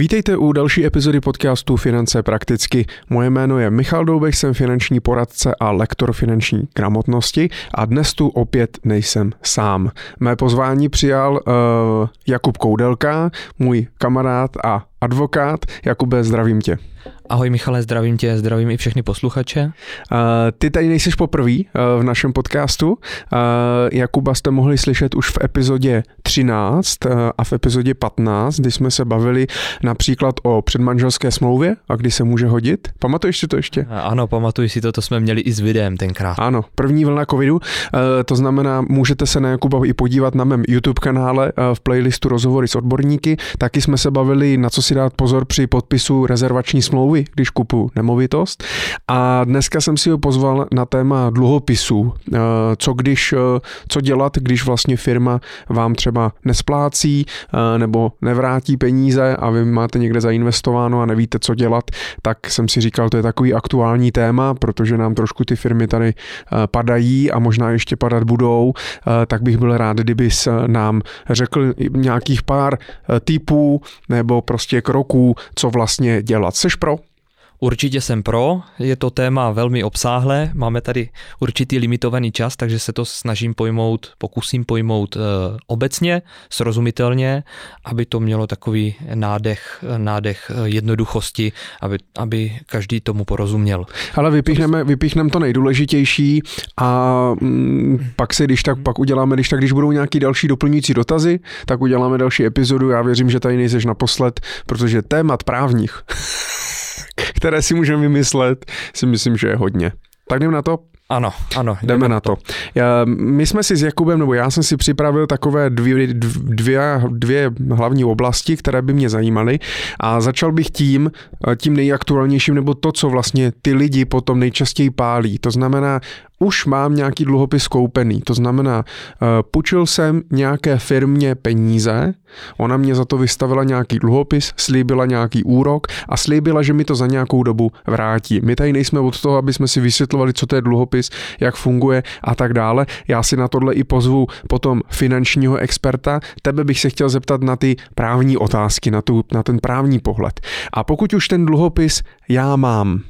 Vítejte u další epizody podcastu Finance prakticky. Moje jméno je Michal Doubek, jsem finanční poradce a lektor finanční gramotnosti a dnes tu opět nejsem sám. Mé pozvání přijal uh, Jakub Koudelka, můj kamarád a advokát. Jakube, zdravím tě. Ahoj Michale, zdravím tě, zdravím i všechny posluchače. Uh, ty tady nejsiš poprvý uh, v našem podcastu. Uh, Jakuba jste mohli slyšet už v epizodě 13 uh, a v epizodě 15, kdy jsme se bavili například o předmanželské smlouvě a kdy se může hodit. Pamatuješ si to ještě? Ano, pamatuji si to, to jsme měli i s videem tenkrát. Ano, první vlna covidu, uh, to znamená, můžete se na Jakuba i podívat na mém YouTube kanále uh, v playlistu Rozhovory s odborníky. Taky jsme se bavili, na co si dát pozor při podpisu rezervační smlouvy když kupu nemovitost. A dneska jsem si ho pozval na téma dluhopisů. Eh, co když, eh, co dělat, když vlastně firma vám třeba nesplácí eh, nebo nevrátí peníze a vy máte někde zainvestováno a nevíte, co dělat, tak jsem si říkal, to je takový aktuální téma, protože nám trošku ty firmy tady padají a možná ještě padat budou, tak bych byl rád, kdyby nám řekl nějakých pár typů nebo prostě kroků, co vlastně dělat. Seš pro? Určitě jsem pro, je to téma velmi obsáhlé, máme tady určitý limitovaný čas, takže se to snažím pojmout, pokusím pojmout e, obecně, srozumitelně, aby to mělo takový nádech, nádech eh, jednoduchosti, aby, aby každý tomu porozuměl. Ale vypíchneme, vypíchneme to nejdůležitější a mm, pak si, když tak, pak uděláme, když tak, když budou nějaký další doplňující dotazy, tak uděláme další epizodu. Já věřím, že tady nejseš naposled, protože témat právních které si můžeme vymyslet, si myslím, že je hodně. Tak jdem na to. Ano, ano. Jdeme, jdeme na to. to. Já, my jsme si s Jakubem, nebo já jsem si připravil takové dvě, dvě, dvě hlavní oblasti, které by mě zajímaly a začal bych tím, tím nejaktuálnějším, nebo to, co vlastně ty lidi potom nejčastěji pálí. To znamená už mám nějaký dluhopis koupený. To znamená, eh, půjčil jsem nějaké firmě peníze, ona mě za to vystavila nějaký dluhopis, slíbila nějaký úrok a slíbila, že mi to za nějakou dobu vrátí. My tady nejsme od toho, aby jsme si vysvětlovali, co to je dluhopis, jak funguje a tak dále. Já si na tohle i pozvu potom finančního experta. Tebe bych se chtěl zeptat na ty právní otázky, na, tu, na ten právní pohled. A pokud už ten dluhopis já mám,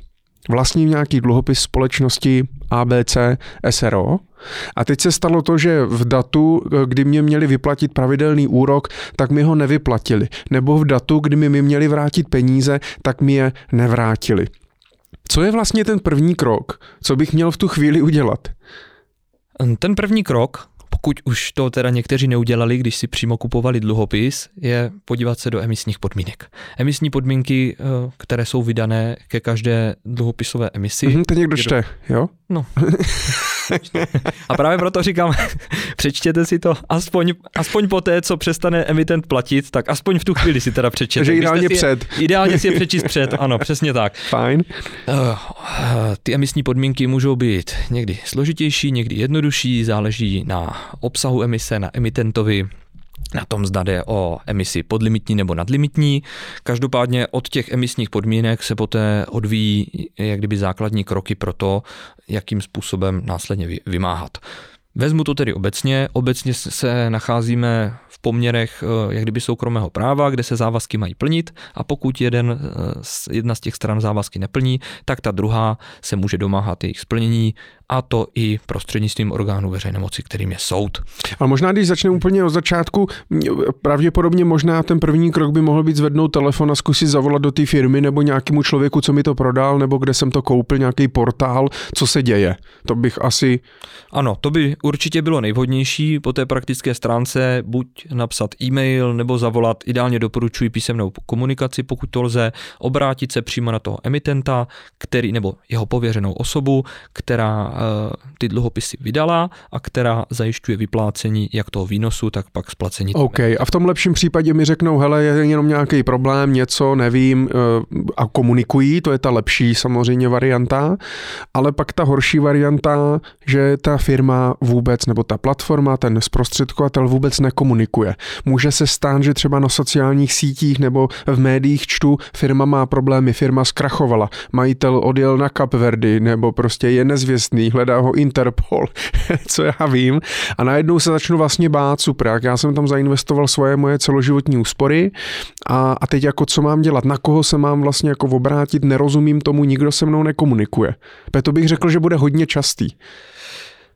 vlastním nějaký dluhopis společnosti ABC SRO. A teď se stalo to, že v datu, kdy mě měli vyplatit pravidelný úrok, tak mi ho nevyplatili. Nebo v datu, kdy mi měli vrátit peníze, tak mi je nevrátili. Co je vlastně ten první krok, co bych měl v tu chvíli udělat? Ten první krok pokud už to teda někteří neudělali, když si přímo kupovali dluhopis, je podívat se do emisních podmínek. Emisní podmínky, eh, které jsou vydané ke každé dluhopisové emisi. Mm-hmm, to někdo čte, jo? No. A právě proto říkám, přečtěte si to aspoň, aspoň po té, co přestane emitent platit, tak aspoň v tu chvíli si teda přečtěte. Takže ideálně si před. Je, ideálně si je přečíst před, ano, přesně tak. Fajn. Uh, ty emisní podmínky můžou být někdy složitější, někdy jednodušší, záleží na obsahu emise, na emitentovi, na tom zda jde o emisi podlimitní nebo nadlimitní. Každopádně od těch emisních podmínek se poté odvíjí jak kdyby základní kroky pro to, jakým způsobem následně vymáhat. Vezmu to tedy obecně. Obecně se nacházíme v poměrech eh, jak kdyby soukromého práva, kde se závazky mají plnit a pokud jeden, eh, jedna z těch stran závazky neplní, tak ta druhá se může domáhat jejich splnění a to i prostřednictvím orgánu veřejné moci, kterým je soud. A možná, když začneme úplně od začátku, pravděpodobně možná ten první krok by mohl být zvednout telefon a zkusit zavolat do té firmy nebo nějakému člověku, co mi to prodal, nebo kde jsem to koupil, nějaký portál, co se děje. To bych asi... Ano, to by určitě bylo nejvhodnější po té praktické stránce buď napsat e-mail nebo zavolat, ideálně doporučuji písemnou komunikaci, pokud to lze, obrátit se přímo na toho emitenta, který nebo jeho pověřenou osobu, která ty dluhopisy vydala a která zajišťuje vyplácení jak toho výnosu, tak pak splacení. OK, a v tom lepším případě mi řeknou, hele, je jenom nějaký problém, něco, nevím, eh, a komunikují, to je ta lepší samozřejmě varianta, ale pak ta horší varianta, že ta firma vůbec, nebo ta platforma, ten zprostředkovatel vůbec nekomunikuje. Může se stát, že třeba na sociálních sítích nebo v médiích čtu, firma má problémy, firma zkrachovala, majitel odjel na Kapverdy, nebo prostě je nezvěstný, hledá ho Interpol, co já vím. A najednou se začnu vlastně bát, super, jak já jsem tam zainvestoval svoje moje celoživotní úspory a, a teď jako co mám dělat, na koho se mám vlastně jako obrátit, nerozumím tomu, nikdo se mnou nekomunikuje. Proto bych řekl, že bude hodně častý.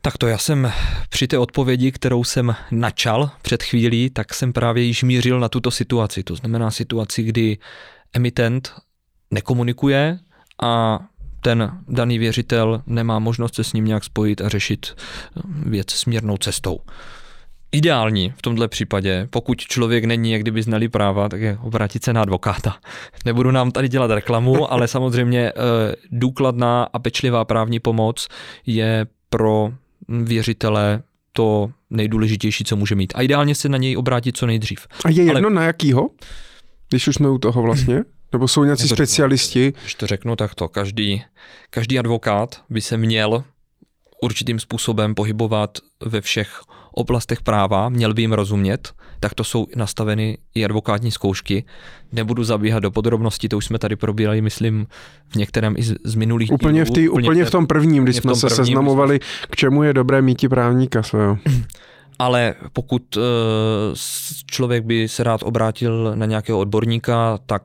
Tak to já jsem při té odpovědi, kterou jsem načal před chvílí, tak jsem právě již mířil na tuto situaci. To znamená situaci, kdy emitent nekomunikuje a ten daný věřitel nemá možnost se s ním nějak spojit a řešit věc směrnou cestou. Ideální v tomto případě, pokud člověk není jak kdyby znalý práva, tak je obrátit se na advokáta. Nebudu nám tady dělat reklamu, ale samozřejmě eh, důkladná a pečlivá právní pomoc je pro věřitele to nejdůležitější, co může mít. A ideálně se na něj obrátit co nejdřív. A je jedno Ale... na jakýho? Když už jsme u toho vlastně? Nebo jsou nějací specialisti? Když to řeknu, tak to každý, každý advokát by se měl určitým způsobem pohybovat ve všech oblastech práva, měl by jim rozumět, tak to jsou nastaveny i advokátní zkoušky. Nebudu zabíhat do podrobností, to už jsme tady probírali, myslím, v některém i z, z minulých Úplně, v, tý, úplně v tom prvním, když jsme se prvním, seznamovali, k čemu je dobré mít právníka svého. Ale pokud uh, člověk by se rád obrátil na nějakého odborníka, tak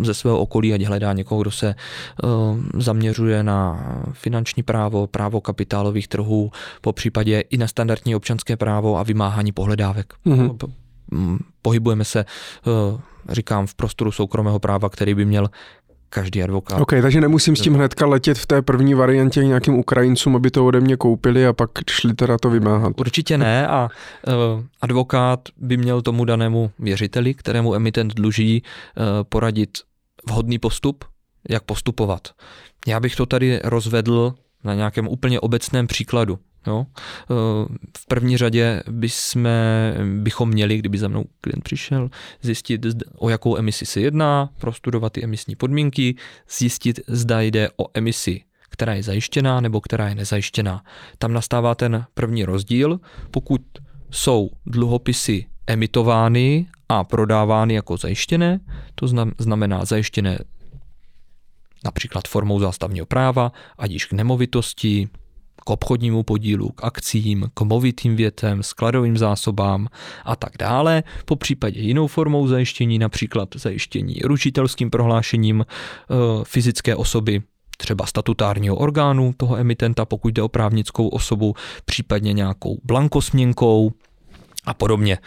ze svého okolí, ať hledá někoho, kdo se uh, zaměřuje na finanční právo, právo kapitálových trhů, po případě i na standardní občanské právo a vymáhání pohledávek. Mm-hmm. Pohybujeme se, uh, říkám, v prostoru soukromého práva, který by měl každý advokát. OK, takže nemusím s tím hnedka letět v té první variantě nějakým Ukrajincům, aby to ode mě koupili a pak šli teda to vymáhat. Určitě ne a uh, advokát by měl tomu danému věřiteli, kterému emitent dluží, uh, poradit vhodný postup, jak postupovat. Já bych to tady rozvedl na nějakém úplně obecném příkladu. Jo? Eh, v první řadě bychom, bychom měli, kdyby za mnou klient přišel, zjistit, o jakou emisi se jedná, prostudovat ty emisní podmínky, zjistit, zda jde o emisi, která je zajištěná nebo která je nezajištěná. Tam nastává ten první rozdíl. Pokud jsou dluhopisy emitovány a prodávány jako zajištěné, to znamená zajištěné například formou zástavního práva, ať již k nemovitosti, k obchodnímu podílu, k akcím, k movitým větem, skladovým zásobám a tak dále, po případě jinou formou zajištění, například zajištění ručitelským prohlášením e, fyzické osoby, třeba statutárního orgánu toho emitenta, pokud jde o právnickou osobu, případně nějakou blankosměnkou a podobně.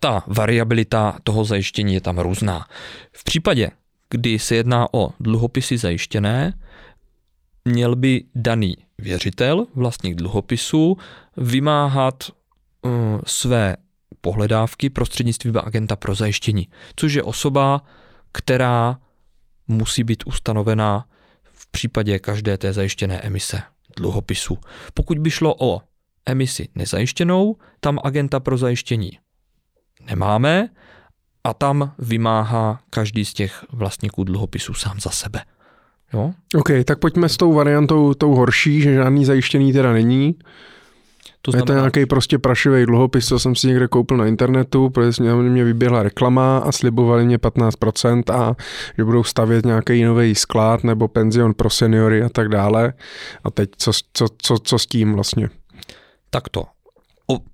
Ta variabilita toho zajištění je tam různá. V případě, kdy se jedná o dluhopisy zajištěné, měl by daný věřitel, vlastník dluhopisu, vymáhat uh, své pohledávky prostřednictvím agenta pro zajištění, což je osoba, která musí být ustanovená v případě každé té zajištěné emise dluhopisu. Pokud by šlo o emisi nezajištěnou, tam agenta pro zajištění nemáme a tam vymáhá každý z těch vlastníků dluhopisů sám za sebe. Jo? OK, tak pojďme s tou variantou tou horší, že žádný zajištěný teda není. To znamená... Je to nějaký prostě prašivý dluhopis, co jsem si někde koupil na internetu, protože mě vyběhla reklama a slibovali mě 15% a že budou stavět nějaký nový sklad nebo penzion pro seniory a tak dále. A teď co, co, co, co s tím vlastně? Tak to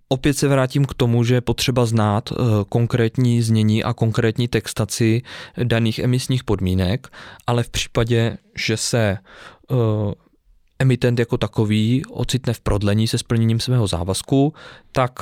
opět se vrátím k tomu, že je potřeba znát uh, konkrétní znění a konkrétní textaci daných emisních podmínek, ale v případě, že se uh, emitent jako takový ocitne v prodlení se splněním svého závazku, tak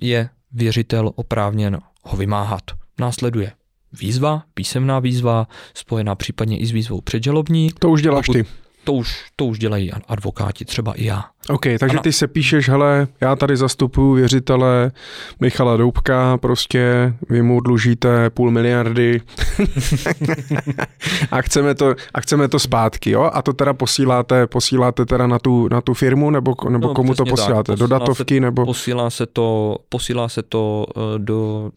je věřitel oprávněn ho vymáhat. Následuje výzva, písemná výzva, spojená případně i s výzvou předžalobní. To už děláš Pokud, ty to už, to už dělají advokáti, třeba i já. OK, takže ty se píšeš, hele, já tady zastupuju věřitele Michala Doubka, prostě vy mu dlužíte půl miliardy a, chceme to, a chceme to zpátky, jo? A to teda posíláte, posíláte teda na tu, na tu firmu, nebo, nebo no, komu to posíláte? Tak. do datovky, se, nebo? Posílá se to, posílá se to uh, do,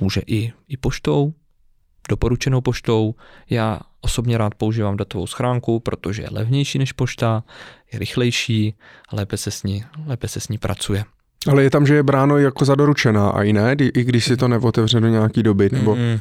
může i, i poštou, doporučenou poštou. Já osobně rád používám datovou schránku, protože je levnější než pošta, je rychlejší a lépe se s ní, lépe se s ní pracuje. Ale je tam, že je bráno jako za doručená a i ne, i když si to neotevře do nějaký doby, nebo... Mm-hmm.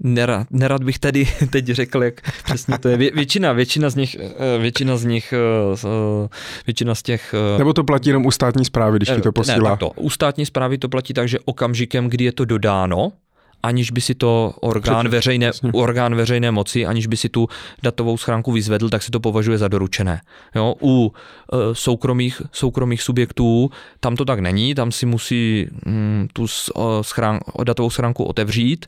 nerad, nerad bych tady teď řekl, jak přesně to je. Vě, většina, většina z nich, eh, většina z nich, eh, většina z těch... Nebo to platí jenom u státní zprávy, když ti to posílá? Ne, to. U státní zprávy to platí tak, že okamžikem, kdy je to dodáno, aniž by si to orgán veřejné, orgán veřejné moci, aniž by si tu datovou schránku vyzvedl, tak se to považuje za doručené. Jo? U e, soukromých, soukromých subjektů tam to tak není, tam si musí mm, tu schrán, datovou schránku otevřít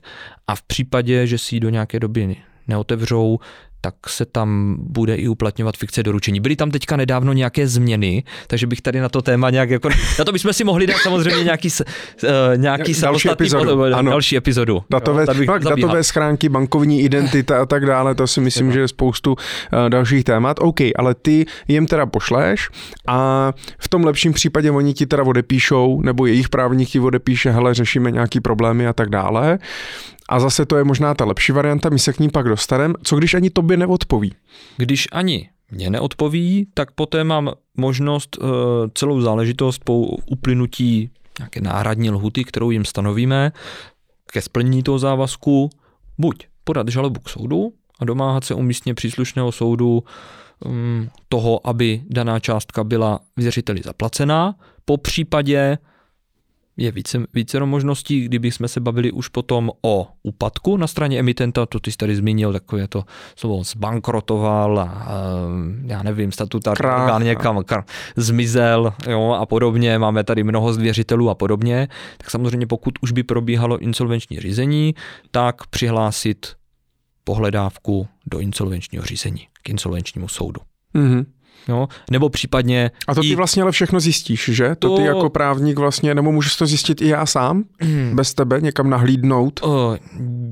a v případě, že si ji do nějaké doby neotevřou, tak se tam bude i uplatňovat fikce doručení. Byly tam teďka nedávno nějaké změny, takže bych tady na to téma nějak jako, na to bychom si mohli dát samozřejmě nějaký, uh, nějaký další epizodu, ano. další epizodu. Datové, jo, tak datové schránky, bankovní identita a tak dále, to si myslím, že je spoustu uh, dalších témat. OK, ale ty jim teda pošleš a v tom lepším případě oni ti teda odepíšou, nebo jejich právník ti odepíše, hele, řešíme nějaký problémy a tak dále. A zase to je možná ta lepší varianta, my se k ní pak dostaneme. Co když ani tobě neodpoví? Když ani mě neodpoví, tak poté mám možnost uh, celou záležitost po uplynutí nějaké náhradní lhuty, kterou jim stanovíme, ke splnění toho závazku, buď podat žalobu k soudu a domáhat se umístně příslušného soudu um, toho, aby daná částka byla věřiteli zaplacená, po případě je více, více možností, kdyby jsme se bavili už potom o úpadku na straně emitenta, to ty jsi tady zmínil, takové to slovo zbankrotoval a já nevím, statutární orgán někam kr- zmizel jo, a podobně, máme tady mnoho zvěřitelů a podobně, tak samozřejmě pokud už by probíhalo insolvenční řízení, tak přihlásit pohledávku do insolvenčního řízení, k insolvenčnímu soudu. Mm-hmm. No, nebo případně... A to ty i... vlastně ale všechno zjistíš, že? To, to ty jako právník vlastně, nebo můžeš to zjistit i já sám, hmm. bez tebe, někam nahlídnout? O,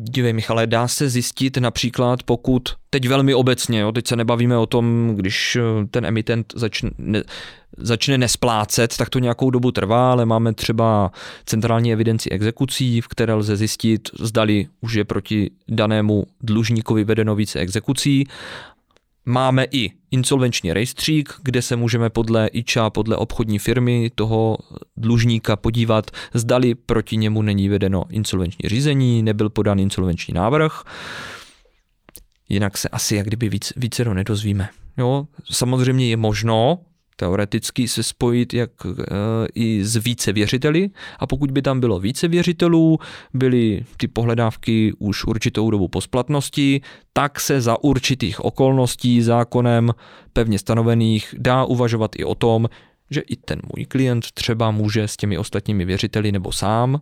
dívej Michale, dá se zjistit například, pokud, teď velmi obecně, jo, teď se nebavíme o tom, když eh, ten emitent začne, ne, začne nesplácet, tak to nějakou dobu trvá, ale máme třeba centrální evidenci exekucí, v které lze zjistit, zdali už je proti danému dlužníkovi vedeno více exekucí Máme i insolvenční rejstřík, kde se můžeme podle IČA, podle obchodní firmy toho dlužníka podívat, zdali proti němu není vedeno insolvenční řízení, nebyl podán insolvenční návrh. Jinak se asi jak kdyby víc, více nedozvíme. Jo, samozřejmě je možno teoreticky se spojit jak e, i s více věřiteli a pokud by tam bylo více věřitelů, byly ty pohledávky už určitou dobu po splatnosti, tak se za určitých okolností zákonem pevně stanovených dá uvažovat i o tom, že i ten můj klient třeba může s těmi ostatními věřiteli nebo sám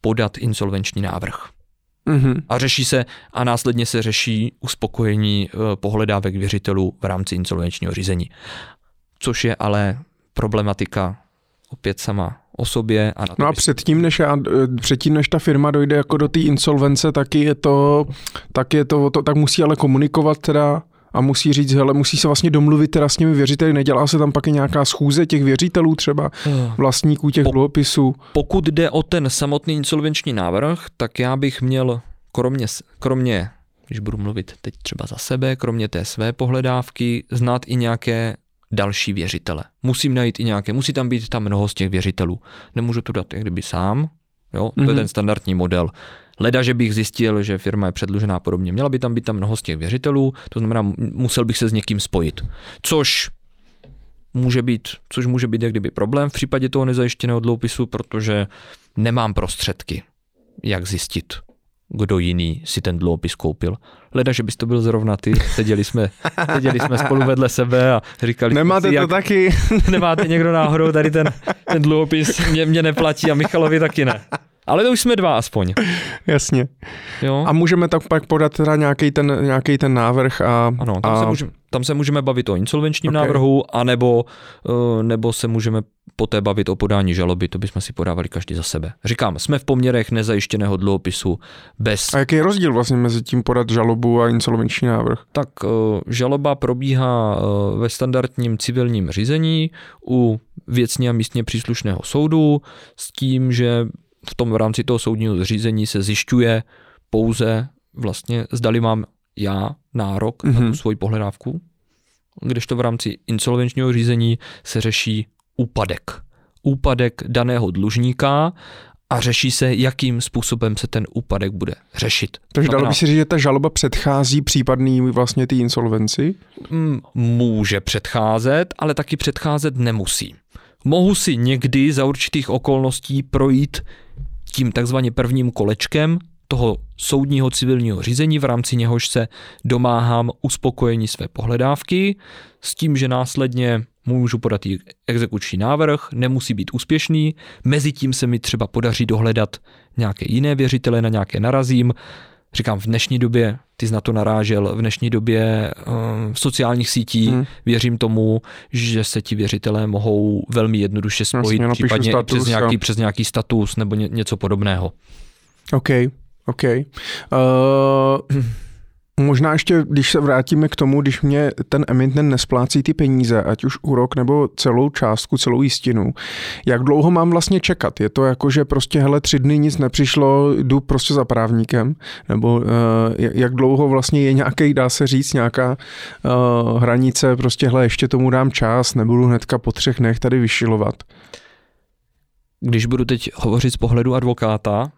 podat insolvenční návrh. Mm-hmm. A řeší se a následně se řeší uspokojení e, pohledávek věřitelů v rámci insolvenčního řízení což je ale problematika opět sama o sobě. A no a předtím než, já, předtím, než ta firma dojde jako do té insolvence, taky je to, tak je to, to, tak musí ale komunikovat teda a musí říct, hele, musí se vlastně domluvit teda s těmi věřiteli, nedělá se tam pak i nějaká schůze těch věřitelů třeba, eh. vlastníků těch po, dluhopisů. Pokud jde o ten samotný insolvenční návrh, tak já bych měl kromě, kromě když budu mluvit teď třeba za sebe, kromě té své pohledávky, znát i nějaké další věřitele. Musím najít i nějaké, musí tam být tam mnoho z těch věřitelů. Nemůžu to dát jak kdyby sám, jo, to mm-hmm. je mhm. ten standardní model. Leda, že bych zjistil, že firma je předlužená podobně. Měla by tam být tam mnoho z těch věřitelů, to znamená, musel bych se s někým spojit. Což může být, což může být jak kdyby problém v případě toho nezajištěného dloupisu, protože nemám prostředky, jak zjistit, kdo jiný si ten dluhopis koupil. Leda, že bys to byl zrovna ty, seděli jsme, seděli jsme spolu vedle sebe a říkali Nemáte si, to jak, taky? Nemáte někdo náhodou tady ten, ten dluhopis, mě, mě neplatí a Michalovi taky ne. Ale to už jsme dva aspoň. Jasně. Jo? A můžeme tak pak podat teda nějaký ten, nějaký ten návrh a... Ano, tam, a... Se můžeme, tam se můžeme bavit o insolvenčním okay. návrhu, anebo uh, nebo se můžeme poté bavit o podání žaloby, to bychom si podávali každý za sebe. Říkám, jsme v poměrech nezajištěného dluhopisu bez... A jaký je rozdíl vlastně mezi tím podat žalobu a insolvenční návrh? Tak uh, žaloba probíhá uh, ve standardním civilním řízení u věcně a místně příslušného soudu s tím, že v tom v rámci toho soudního zřízení se zjišťuje pouze vlastně, zdali mám já nárok mm-hmm. na tu mhm. svoji pohledávku, kdežto v rámci insolvenčního řízení se řeší úpadek. Úpadek daného dlužníka a řeší se, jakým způsobem se ten úpadek bude řešit. Takže dalo by se říct, že ta žaloba předchází případný vlastně ty insolvenci? Mm, může předcházet, ale taky předcházet nemusí. Mohu si někdy za určitých okolností projít tím takzvaně prvním kolečkem toho soudního civilního řízení, v rámci něhož se domáhám uspokojení své pohledávky, s tím, že následně můžu podat i exekuční návrh, nemusí být úspěšný, mezi tím se mi třeba podaří dohledat nějaké jiné věřitele, na nějaké narazím, říkám, v dnešní době, ty jsi na to narážel, v dnešní době v sociálních sítích hmm. věřím tomu, že se ti věřitelé mohou velmi jednoduše spojit, Jasně, případně status, přes, nějaký, přes nějaký status nebo ně, něco podobného. OK, OK. Uh, Možná ještě, když se vrátíme k tomu, když mě ten emitent nesplácí ty peníze, ať už úrok nebo celou částku, celou jistinu, jak dlouho mám vlastně čekat? Je to jako, že prostě hele, tři dny nic nepřišlo, jdu prostě za právníkem? Nebo uh, jak dlouho vlastně je nějaký, dá se říct, nějaká uh, hranice, prostě hele, ještě tomu dám čas, nebudu hnedka po třech dnech tady vyšilovat? Když budu teď hovořit z pohledu advokáta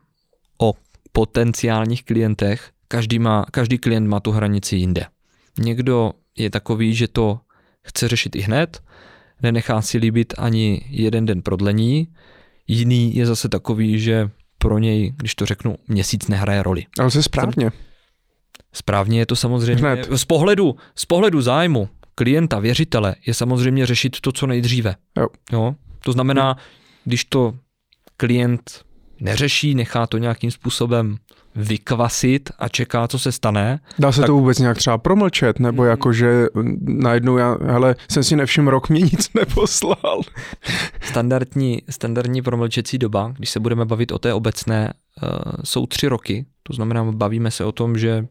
o potenciálních klientech, každý, má, každý klient má tu hranici jinde. Někdo je takový, že to chce řešit i hned, nenechá si líbit ani jeden den prodlení, jiný je zase takový, že pro něj, když to řeknu, měsíc nehraje roli. Ale se správně. Správně je to samozřejmě. Hned. Z pohledu, z pohledu zájmu klienta, věřitele, je samozřejmě řešit to, co nejdříve. Jo. Jo? To znamená, když to klient neřeší, nechá to nějakým způsobem vykvasit a čeká, co se stane. Dá se tak... to vůbec nějak třeba promlčet, nebo mm. jako, že najednou já, hele, jsem si nevšiml, rok mě nic neposlal. Standardní, standardní promlčecí doba, když se budeme bavit o té obecné, uh, jsou tři roky. To znamená, bavíme se o tom, že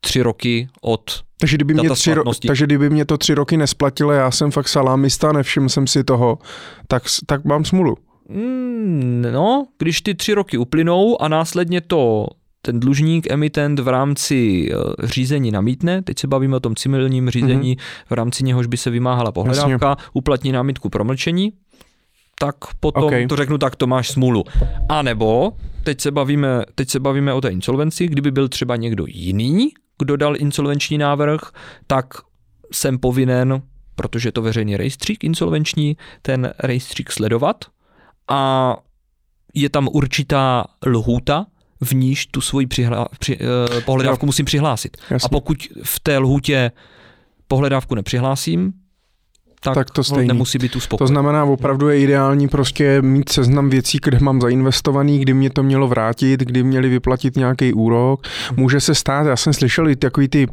tři roky od takže kdyby, mě tři ro- takže kdyby mě to tři roky nesplatilo, já jsem fakt salámista, nevšiml jsem si toho, tak, tak mám smůlu. Mm, no, když ty tři roky uplynou a následně to ten dlužník, emitent v rámci eh, řízení namítne, teď se bavíme o tom civilním řízení, mm-hmm. v rámci něhož by se vymáhala pohledávka, Jasně. uplatní námitku promlčení, tak potom okay. to řeknu tak, to máš smůlu. A nebo teď se bavíme, teď se bavíme o té insolvenci, kdyby byl třeba někdo jiný, kdo dal insolvenční návrh, tak jsem povinen, protože je to veřejný rejstřík insolvenční, ten rejstřík sledovat a je tam určitá lhůta, v níž tu svoji přihla, při, uh, pohledávku no. musím přihlásit. Jasně. A pokud v té lhůtě pohledávku nepřihlásím, tak, tak to stejný. nemusí být uspokojen. To znamená, opravdu je ideální prostě mít seznam věcí, kde mám zainvestovaný, kdy mě to mělo vrátit, kdy měli vyplatit nějaký úrok. Může se stát, já jsem slyšel i takový ty,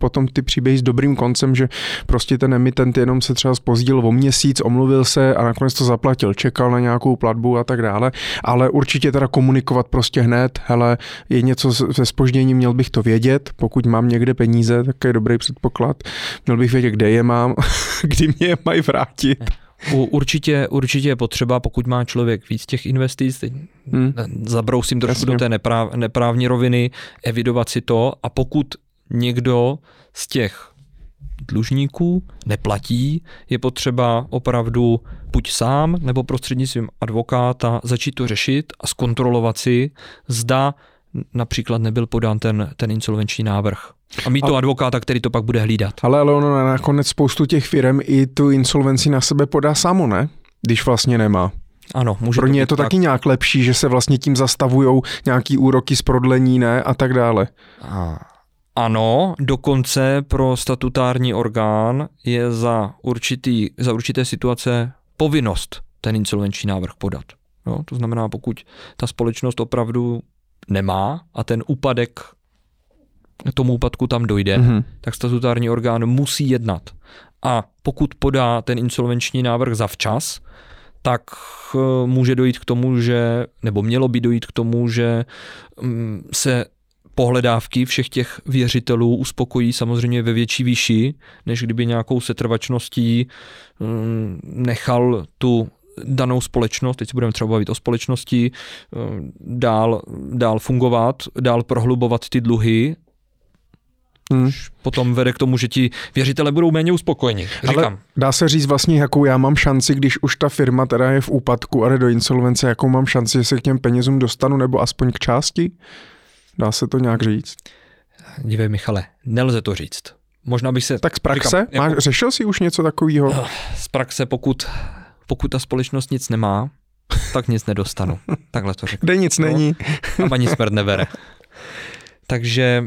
potom ty příběhy s dobrým koncem, že prostě ten emitent jenom se třeba spozdil o měsíc, omluvil se a nakonec to zaplatil, čekal na nějakou platbu a tak dále, ale určitě teda komunikovat prostě hned, hele, je něco se spožděním, měl bych to vědět, pokud mám někde peníze, tak je dobrý předpoklad, měl bych vědět, kde je mám, kdy mě mají vrátit. U, určitě, určitě je potřeba, pokud má člověk víc těch investic, hmm. zabrousím trošku Jasně. do té nepráv, neprávní roviny, evidovat si to a pokud někdo z těch dlužníků neplatí, je potřeba opravdu buď sám nebo prostřednictvím advokáta začít to řešit a zkontrolovat si, zda například nebyl podán ten, ten insolvenční návrh. A mít to advokáta, který to pak bude hlídat. Ale, ale ono nakonec spoustu těch firm i tu insolvenci na sebe podá samo, ne? Když vlastně nemá. Ano, může Pro ně je to tak. taky nějak lepší, že se vlastně tím zastavují nějaký úroky z prodlení, ne? A tak dále. A, ano, dokonce pro statutární orgán je za, určitý, za určité situace povinnost ten insolvenční návrh podat. Jo, to znamená, pokud ta společnost opravdu nemá a ten úpadek tomu úpadku tam dojde, mm-hmm. tak statutární orgán musí jednat. A pokud podá ten insolvenční návrh zavčas, tak eh, může dojít k tomu, že, nebo mělo by dojít k tomu, že mm, se pohledávky všech těch věřitelů uspokojí samozřejmě ve větší výši, než kdyby nějakou setrvačností mm, nechal tu danou společnost, teď si budeme třeba bavit o společnosti, eh, dál, dál fungovat, dál prohlubovat ty dluhy Hmm. Potom vede k tomu, že ti věřitele budou méně uspokojeni. Říkám. Ale dá se říct vlastně, jakou já mám šanci, když už ta firma teda je v úpadku a jde do insolvence, jakou mám šanci, že se k těm penězům dostanu, nebo aspoň k části? Dá se to nějak říct? Dívej, Michale, nelze to říct. Možná bych se... Tak z praxe? Říkám, Máš, jako, řešil jsi už něco takového? Z praxe, pokud, pokud ta společnost nic nemá, tak nic nedostanu. Takhle to řeknu. Kde nic no, není. A ani smrt nebere. Takže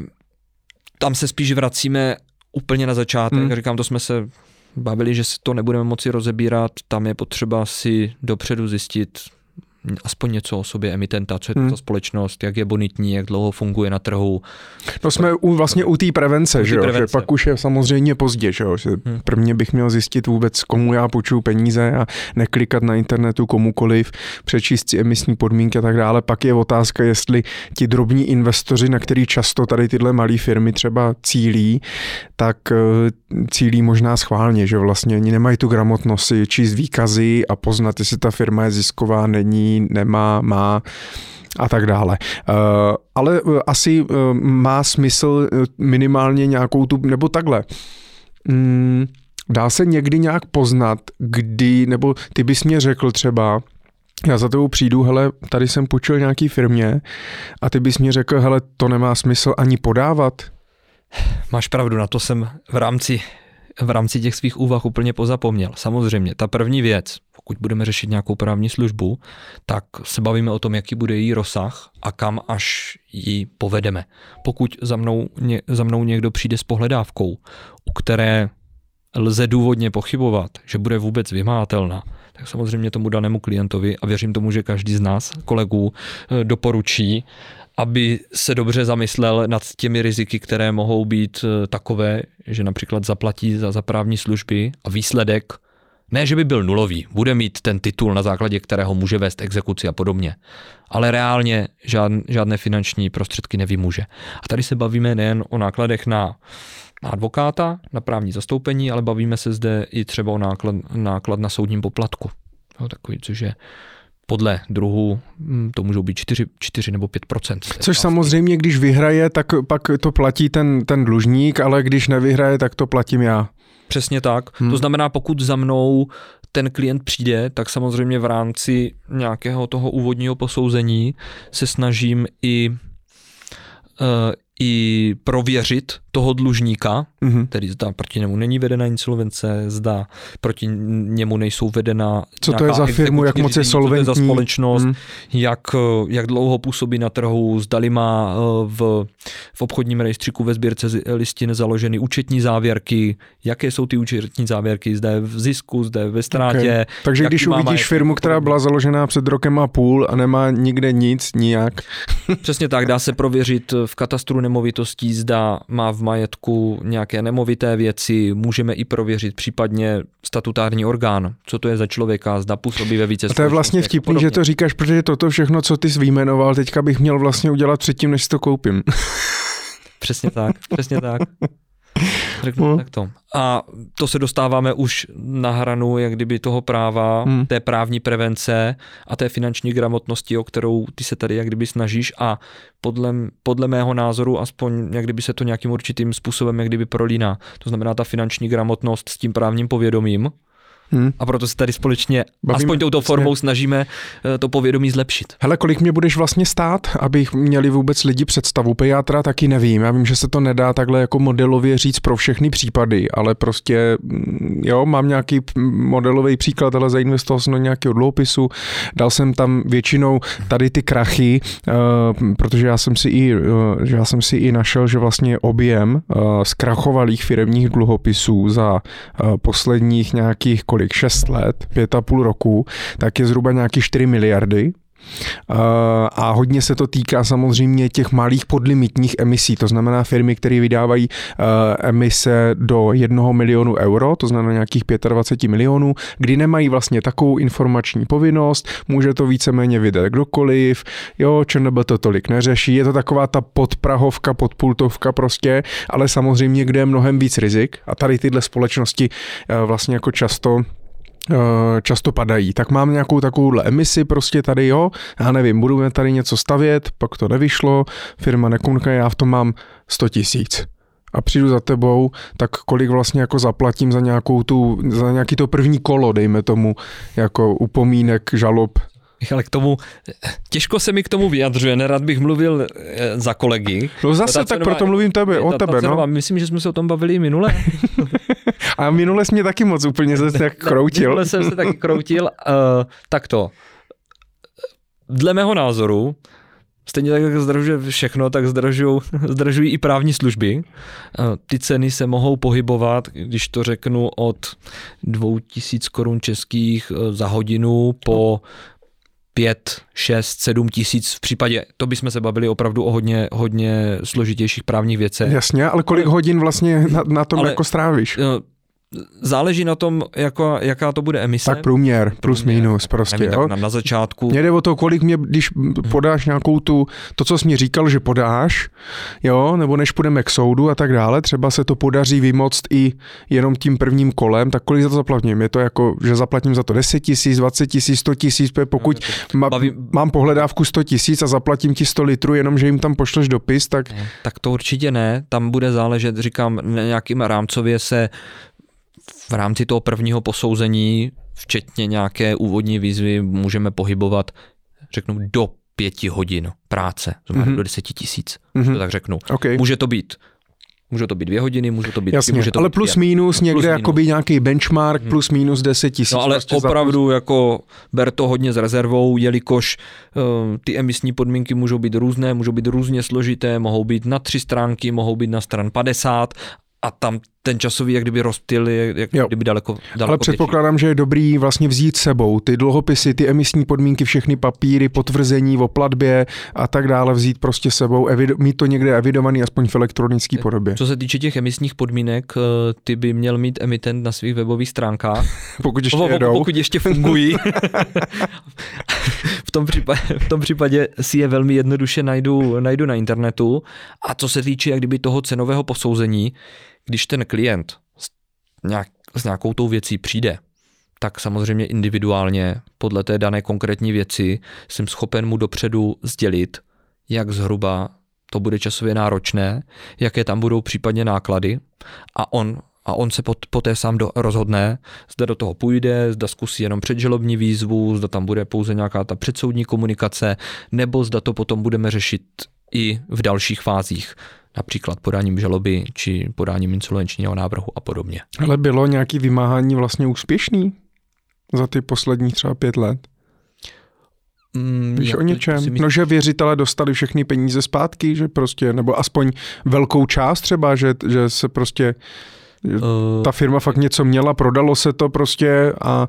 tam se spíš vracíme úplně na začátek. Hmm. Říkám, to jsme se bavili, že si to nebudeme moci rozebírat. Tam je potřeba si dopředu zjistit, aspoň něco o sobě emitenta, co je to hmm. ta společnost, jak je bonitní, jak dlouho funguje na trhu. No jsme u, vlastně u té prevence, u že, jo? prevence. že pak už je samozřejmě pozdě, že, jo? že hmm. prvně bych měl zjistit vůbec, komu já půjčuju peníze a neklikat na internetu komukoliv, přečíst si emisní podmínky a tak dále. Pak je otázka, jestli ti drobní investoři, na který často tady tyhle malé firmy třeba cílí, tak eh, cílí možná schválně, že vlastně oni nemají tu gramotnost si číst výkazy a poznat, jestli ta firma je zisková, není, nemá, má a tak dále. Uh, ale uh, asi uh, má smysl minimálně nějakou tu, nebo takhle. Mm, dá se někdy nějak poznat, kdy, nebo ty bys mě řekl třeba, já za tebou přijdu, hele, tady jsem půjčil nějaký firmě a ty bys mě řekl, hele, to nemá smysl ani podávat. Máš pravdu, na to jsem v rámci, v rámci těch svých úvah úplně pozapomněl. Samozřejmě, ta první věc, pokud budeme řešit nějakou právní službu, tak se bavíme o tom, jaký bude její rozsah a kam až ji povedeme. Pokud za mnou, ně, za mnou někdo přijde s pohledávkou, u které lze důvodně pochybovat, že bude vůbec vymáhatelná, tak samozřejmě tomu danému klientovi a věřím tomu, že každý z nás, kolegů, eh, doporučí, aby se dobře zamyslel nad těmi riziky, které mohou být eh, takové, že například zaplatí za, za právní služby a výsledek ne, že by byl nulový, bude mít ten titul, na základě kterého může vést exekuci a podobně, ale reálně žádn, žádné finanční prostředky nevymůže. A tady se bavíme nejen o nákladech na, na advokáta, na právní zastoupení, ale bavíme se zde i třeba o náklad, náklad na soudním poplatku. No, takový, což je podle druhu hm, to můžou být 4, 4 nebo 5% Což samozřejmě, když vyhraje, tak pak to platí ten, ten dlužník, ale když nevyhraje, tak to platím já. Přesně tak. Hmm. To znamená, pokud za mnou ten klient přijde, tak samozřejmě v rámci nějakého toho úvodního posouzení se snažím i, uh, i prověřit toho dlužníka, mm-hmm. tedy zda proti němu není vedena insolvence, zda proti němu nejsou vedena Co to je za firmu, jak moc je solventní? Co to je za společnost, mm. jak, jak dlouho působí na trhu, zdali má eh, v, v obchodním rejstříku ve sbírce listin založeny účetní závěrky, jaké jsou ty účetní závěrky, zda je v zisku, zda je ve ztrátě. Okay. Takže když uvidíš firmu, která byla založená před rokem a půl a nemá nikde nic, nijak. Přesně tak, dá se prověřit v katastru nemovitostí, zda má v majetku nějaké nemovité věci, můžeme i prověřit případně statutární orgán, co to je za člověka, zda působí ve více A to je vlastně vtipný, že to říkáš, protože toto všechno, co ty jsi vyjmenoval, teďka bych měl vlastně udělat předtím, než si to koupím. Přesně tak, přesně tak. Řeknu no. takto. A to se dostáváme už na hranu jak kdyby toho práva, hmm. té právní prevence a té finanční gramotnosti, o kterou ty se tady jak kdyby snažíš a podle, podle mého názoru aspoň jak kdyby se to nějakým určitým způsobem jak kdyby prolíná. To znamená ta finanční gramotnost s tím právním povědomím, Hmm. A proto se tady společně Bavíme, aspoň touto formou snažíme eh, to povědomí zlepšit. Hele, kolik mě budeš vlastně stát, abych měli vůbec lidi představu? Teda taky nevím. Já vím, že se to nedá takhle jako modelově říct pro všechny případy, ale prostě, mm, jo, mám nějaký modelový příklad, ale zainvestoval jsem do nějakého dluhopisu, dal jsem tam většinou tady ty krachy, uh, protože já jsem si i, uh, já jsem si i našel, že vlastně objem zkrachovalých firmních dluhopisů za posledních nějakých kolik kolik, 6 let, 5,5 roku, tak je zhruba nějaký 4 miliardy a hodně se to týká samozřejmě těch malých podlimitních emisí, to znamená firmy, které vydávají emise do jednoho milionu euro, to znamená nějakých 25 milionů, kdy nemají vlastně takovou informační povinnost, může to víceméně vydat kdokoliv, jo, ČNB to tolik neřeší, je to taková ta podprahovka, podpultovka prostě, ale samozřejmě, kde je mnohem víc rizik a tady tyhle společnosti vlastně jako často Eh, často padají. Tak mám nějakou takovouhle emisi prostě tady, jo, já nevím, budeme tady něco stavět, pak to nevyšlo, firma nekomunikuje, já v tom mám 100 tisíc. a přijdu za tebou, tak kolik vlastně jako zaplatím za nějakou tu, za nějaký to první kolo, dejme tomu, jako upomínek, žalob. Ale k tomu, těžko se mi k tomu vyjadřuje, nerad bych mluvil eh, za kolegy. No zase, tak cenová, proto mluvím tebe, o tebe, cenová, no. Myslím, že jsme se o tom bavili minule. a minule jsi mě taky moc úplně zase tak kroutil. Minule jsem se taky kroutil. Uh, tak to, dle mého názoru, Stejně tak, jak zdražuje všechno, tak zdražují, zdražují i právní služby. Ty ceny se mohou pohybovat, když to řeknu, od 2000 korun českých eh, za hodinu po 5, 6, 7 tisíc v případě, to bychom se bavili opravdu o hodně, hodně složitějších právních věcech. Jasně, ale kolik hodin vlastně na, na tom ale, jako strávíš? Záleží na tom, jako, jaká to bude emise. Tak průměr, plus průměr, minus prostě. Nevím, jo? Na, na začátku. Mě jde o to, kolik mě, když podáš nějakou tu, to, co jsi mi říkal, že podáš, jo, nebo než půjdeme k soudu a tak dále, třeba se to podaří vymoct i jenom tím prvním kolem, tak kolik za to zaplatím? Je to jako, že zaplatím za to 10 tisíc, 20 tisíc, 100 tisíc, pokud no, ma, mám pohledávku 100 tisíc a zaplatím ti 100 litrů, jenom že jim tam pošleš dopis, tak... Tak to určitě ne, tam bude záležet, říkám, nějakým rámcově se v rámci toho prvního posouzení, včetně nějaké úvodní výzvy, můžeme pohybovat, řeknu, do pěti hodin práce, mm-hmm. do deseti tisíc, mm-hmm. to tak řeknu. Okay. Může to být Může to být dvě hodiny, může to být Jasně, může to ale být plus minus plus někde plus jakoby nějaký benchmark, hmm. plus minus 10 tisíc. No ale prostě opravdu za... jako ber to hodně s rezervou, jelikož uh, ty emisní podmínky můžou být různé, můžou být různě složité, mohou být na tři stránky, mohou být na stran 50 a tam ten časový jak kdyby rozptyl je jak jo. kdyby daleko, daleko Ale předpokládám, že je dobrý vlastně vzít sebou ty dluhopisy, ty emisní podmínky, všechny papíry, potvrzení o platbě a tak dále, vzít prostě sebou, evido- mít to někde evidovaný aspoň v elektronické podobě. Co se týče těch emisních podmínek, eh, ty by měl mít emitent na svých webových stránkách. pokud ještě jedou. Pokud ještě fungují. v, tom případě, v tom případě si je velmi jednoduše najdu, najdu na internetu. A co se týče jak kdyby toho cenového posouzení, když ten klient s, nějak, s nějakou tou věcí přijde, tak samozřejmě individuálně podle té dané konkrétní věci jsem schopen mu dopředu sdělit, jak zhruba to bude časově náročné, jaké tam budou případně náklady a on a on se pot, poté sám do, rozhodne, zda do toho půjde, zda zkusí jenom předželobní výzvu, zda tam bude pouze nějaká ta předsoudní komunikace, nebo zda to potom budeme řešit i v dalších fázích například podáním žaloby či podáním insolvenčního návrhu a podobně. Ale bylo nějaký vymáhání vlastně úspěšný za ty poslední třeba pět let? Mm, Víš o něčem? Myslím... No, že věřitele dostali všechny peníze zpátky, že prostě, nebo aspoň velkou část třeba, že, že se prostě. Ta firma fakt něco měla, prodalo se to prostě a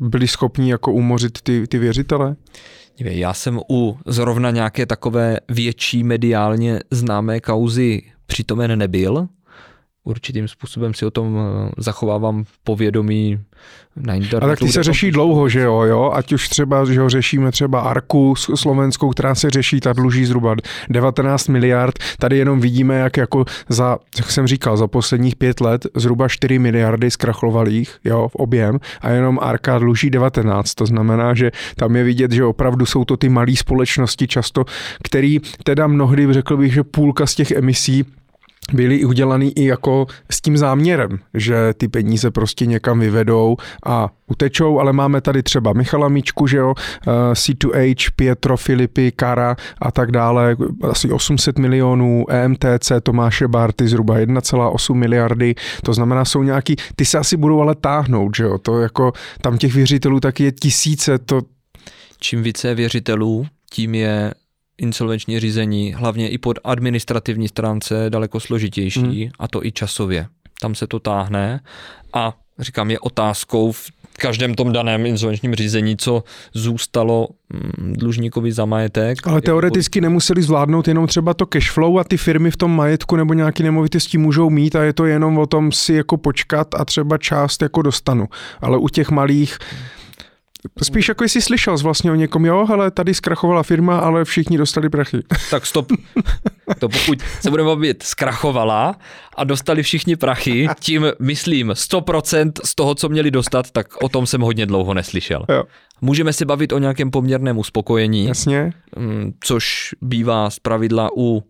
byli schopni jako umořit ty, ty věřitele? Já jsem u zrovna nějaké takové větší mediálně známé kauzy přitomen nebyl, určitým způsobem si o tom eh, zachovávám povědomí na internetu. Ale tak ty se řeší dlouho, že jo, jo? Ať už třeba, že ho řešíme třeba Arku slovenskou, která se řeší, ta dluží zhruba 19 miliard. Tady jenom vidíme, jak jako za, jak jsem říkal, za posledních pět let zhruba 4 miliardy zkrachovalých, jo, v objem a jenom Arka dluží 19. To znamená, že tam je vidět, že opravdu jsou to ty malé společnosti často, který teda mnohdy řekl bych, že půlka z těch emisí byly udělaný i jako s tím záměrem, že ty peníze prostě někam vyvedou a utečou, ale máme tady třeba Michala Míčku, že jo, eh, C2H, Pietro Filipy, Kara a tak dále, asi 800 milionů, EMTC, Tomáše Barty zhruba 1,8 miliardy, to znamená, jsou nějaký, ty se asi budou ale táhnout, že jo, to jako, tam těch věřitelů taky je tisíce, to... Čím více věřitelů, tím je insolvenční řízení, hlavně i pod administrativní stránce daleko složitější hmm. a to i časově. Tam se to táhne a říkám, je otázkou v každém tom daném insolvenčním řízení, co zůstalo mm, dlužníkovi za majetek. Ale teoreticky nemuseli zvládnout jenom třeba to cash flow a ty firmy v tom majetku nebo nějaký nemovitosti můžou mít a je to jenom o tom si jako počkat a třeba část jako dostanu. Ale u těch malých Spíš jako jsi slyšel z vlastně o někom, jo, ale tady zkrachovala firma, ale všichni dostali prachy. Tak stop. To pokud se budeme bavit, zkrachovala a dostali všichni prachy, tím myslím 100% z toho, co měli dostat, tak o tom jsem hodně dlouho neslyšel. Jo. Můžeme si bavit o nějakém poměrném uspokojení, Jasně. Mm, což bývá z pravidla u,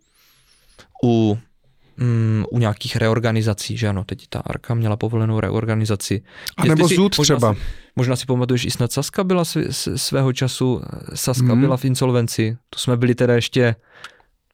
u mm, u nějakých reorganizací, že ano, teď ta Arka měla povolenou reorganizaci. A nebo si, zud třeba. Si, možná si pamatuješ, i snad Saska byla svého času, Saska hmm. byla v insolvenci, to jsme byli teda ještě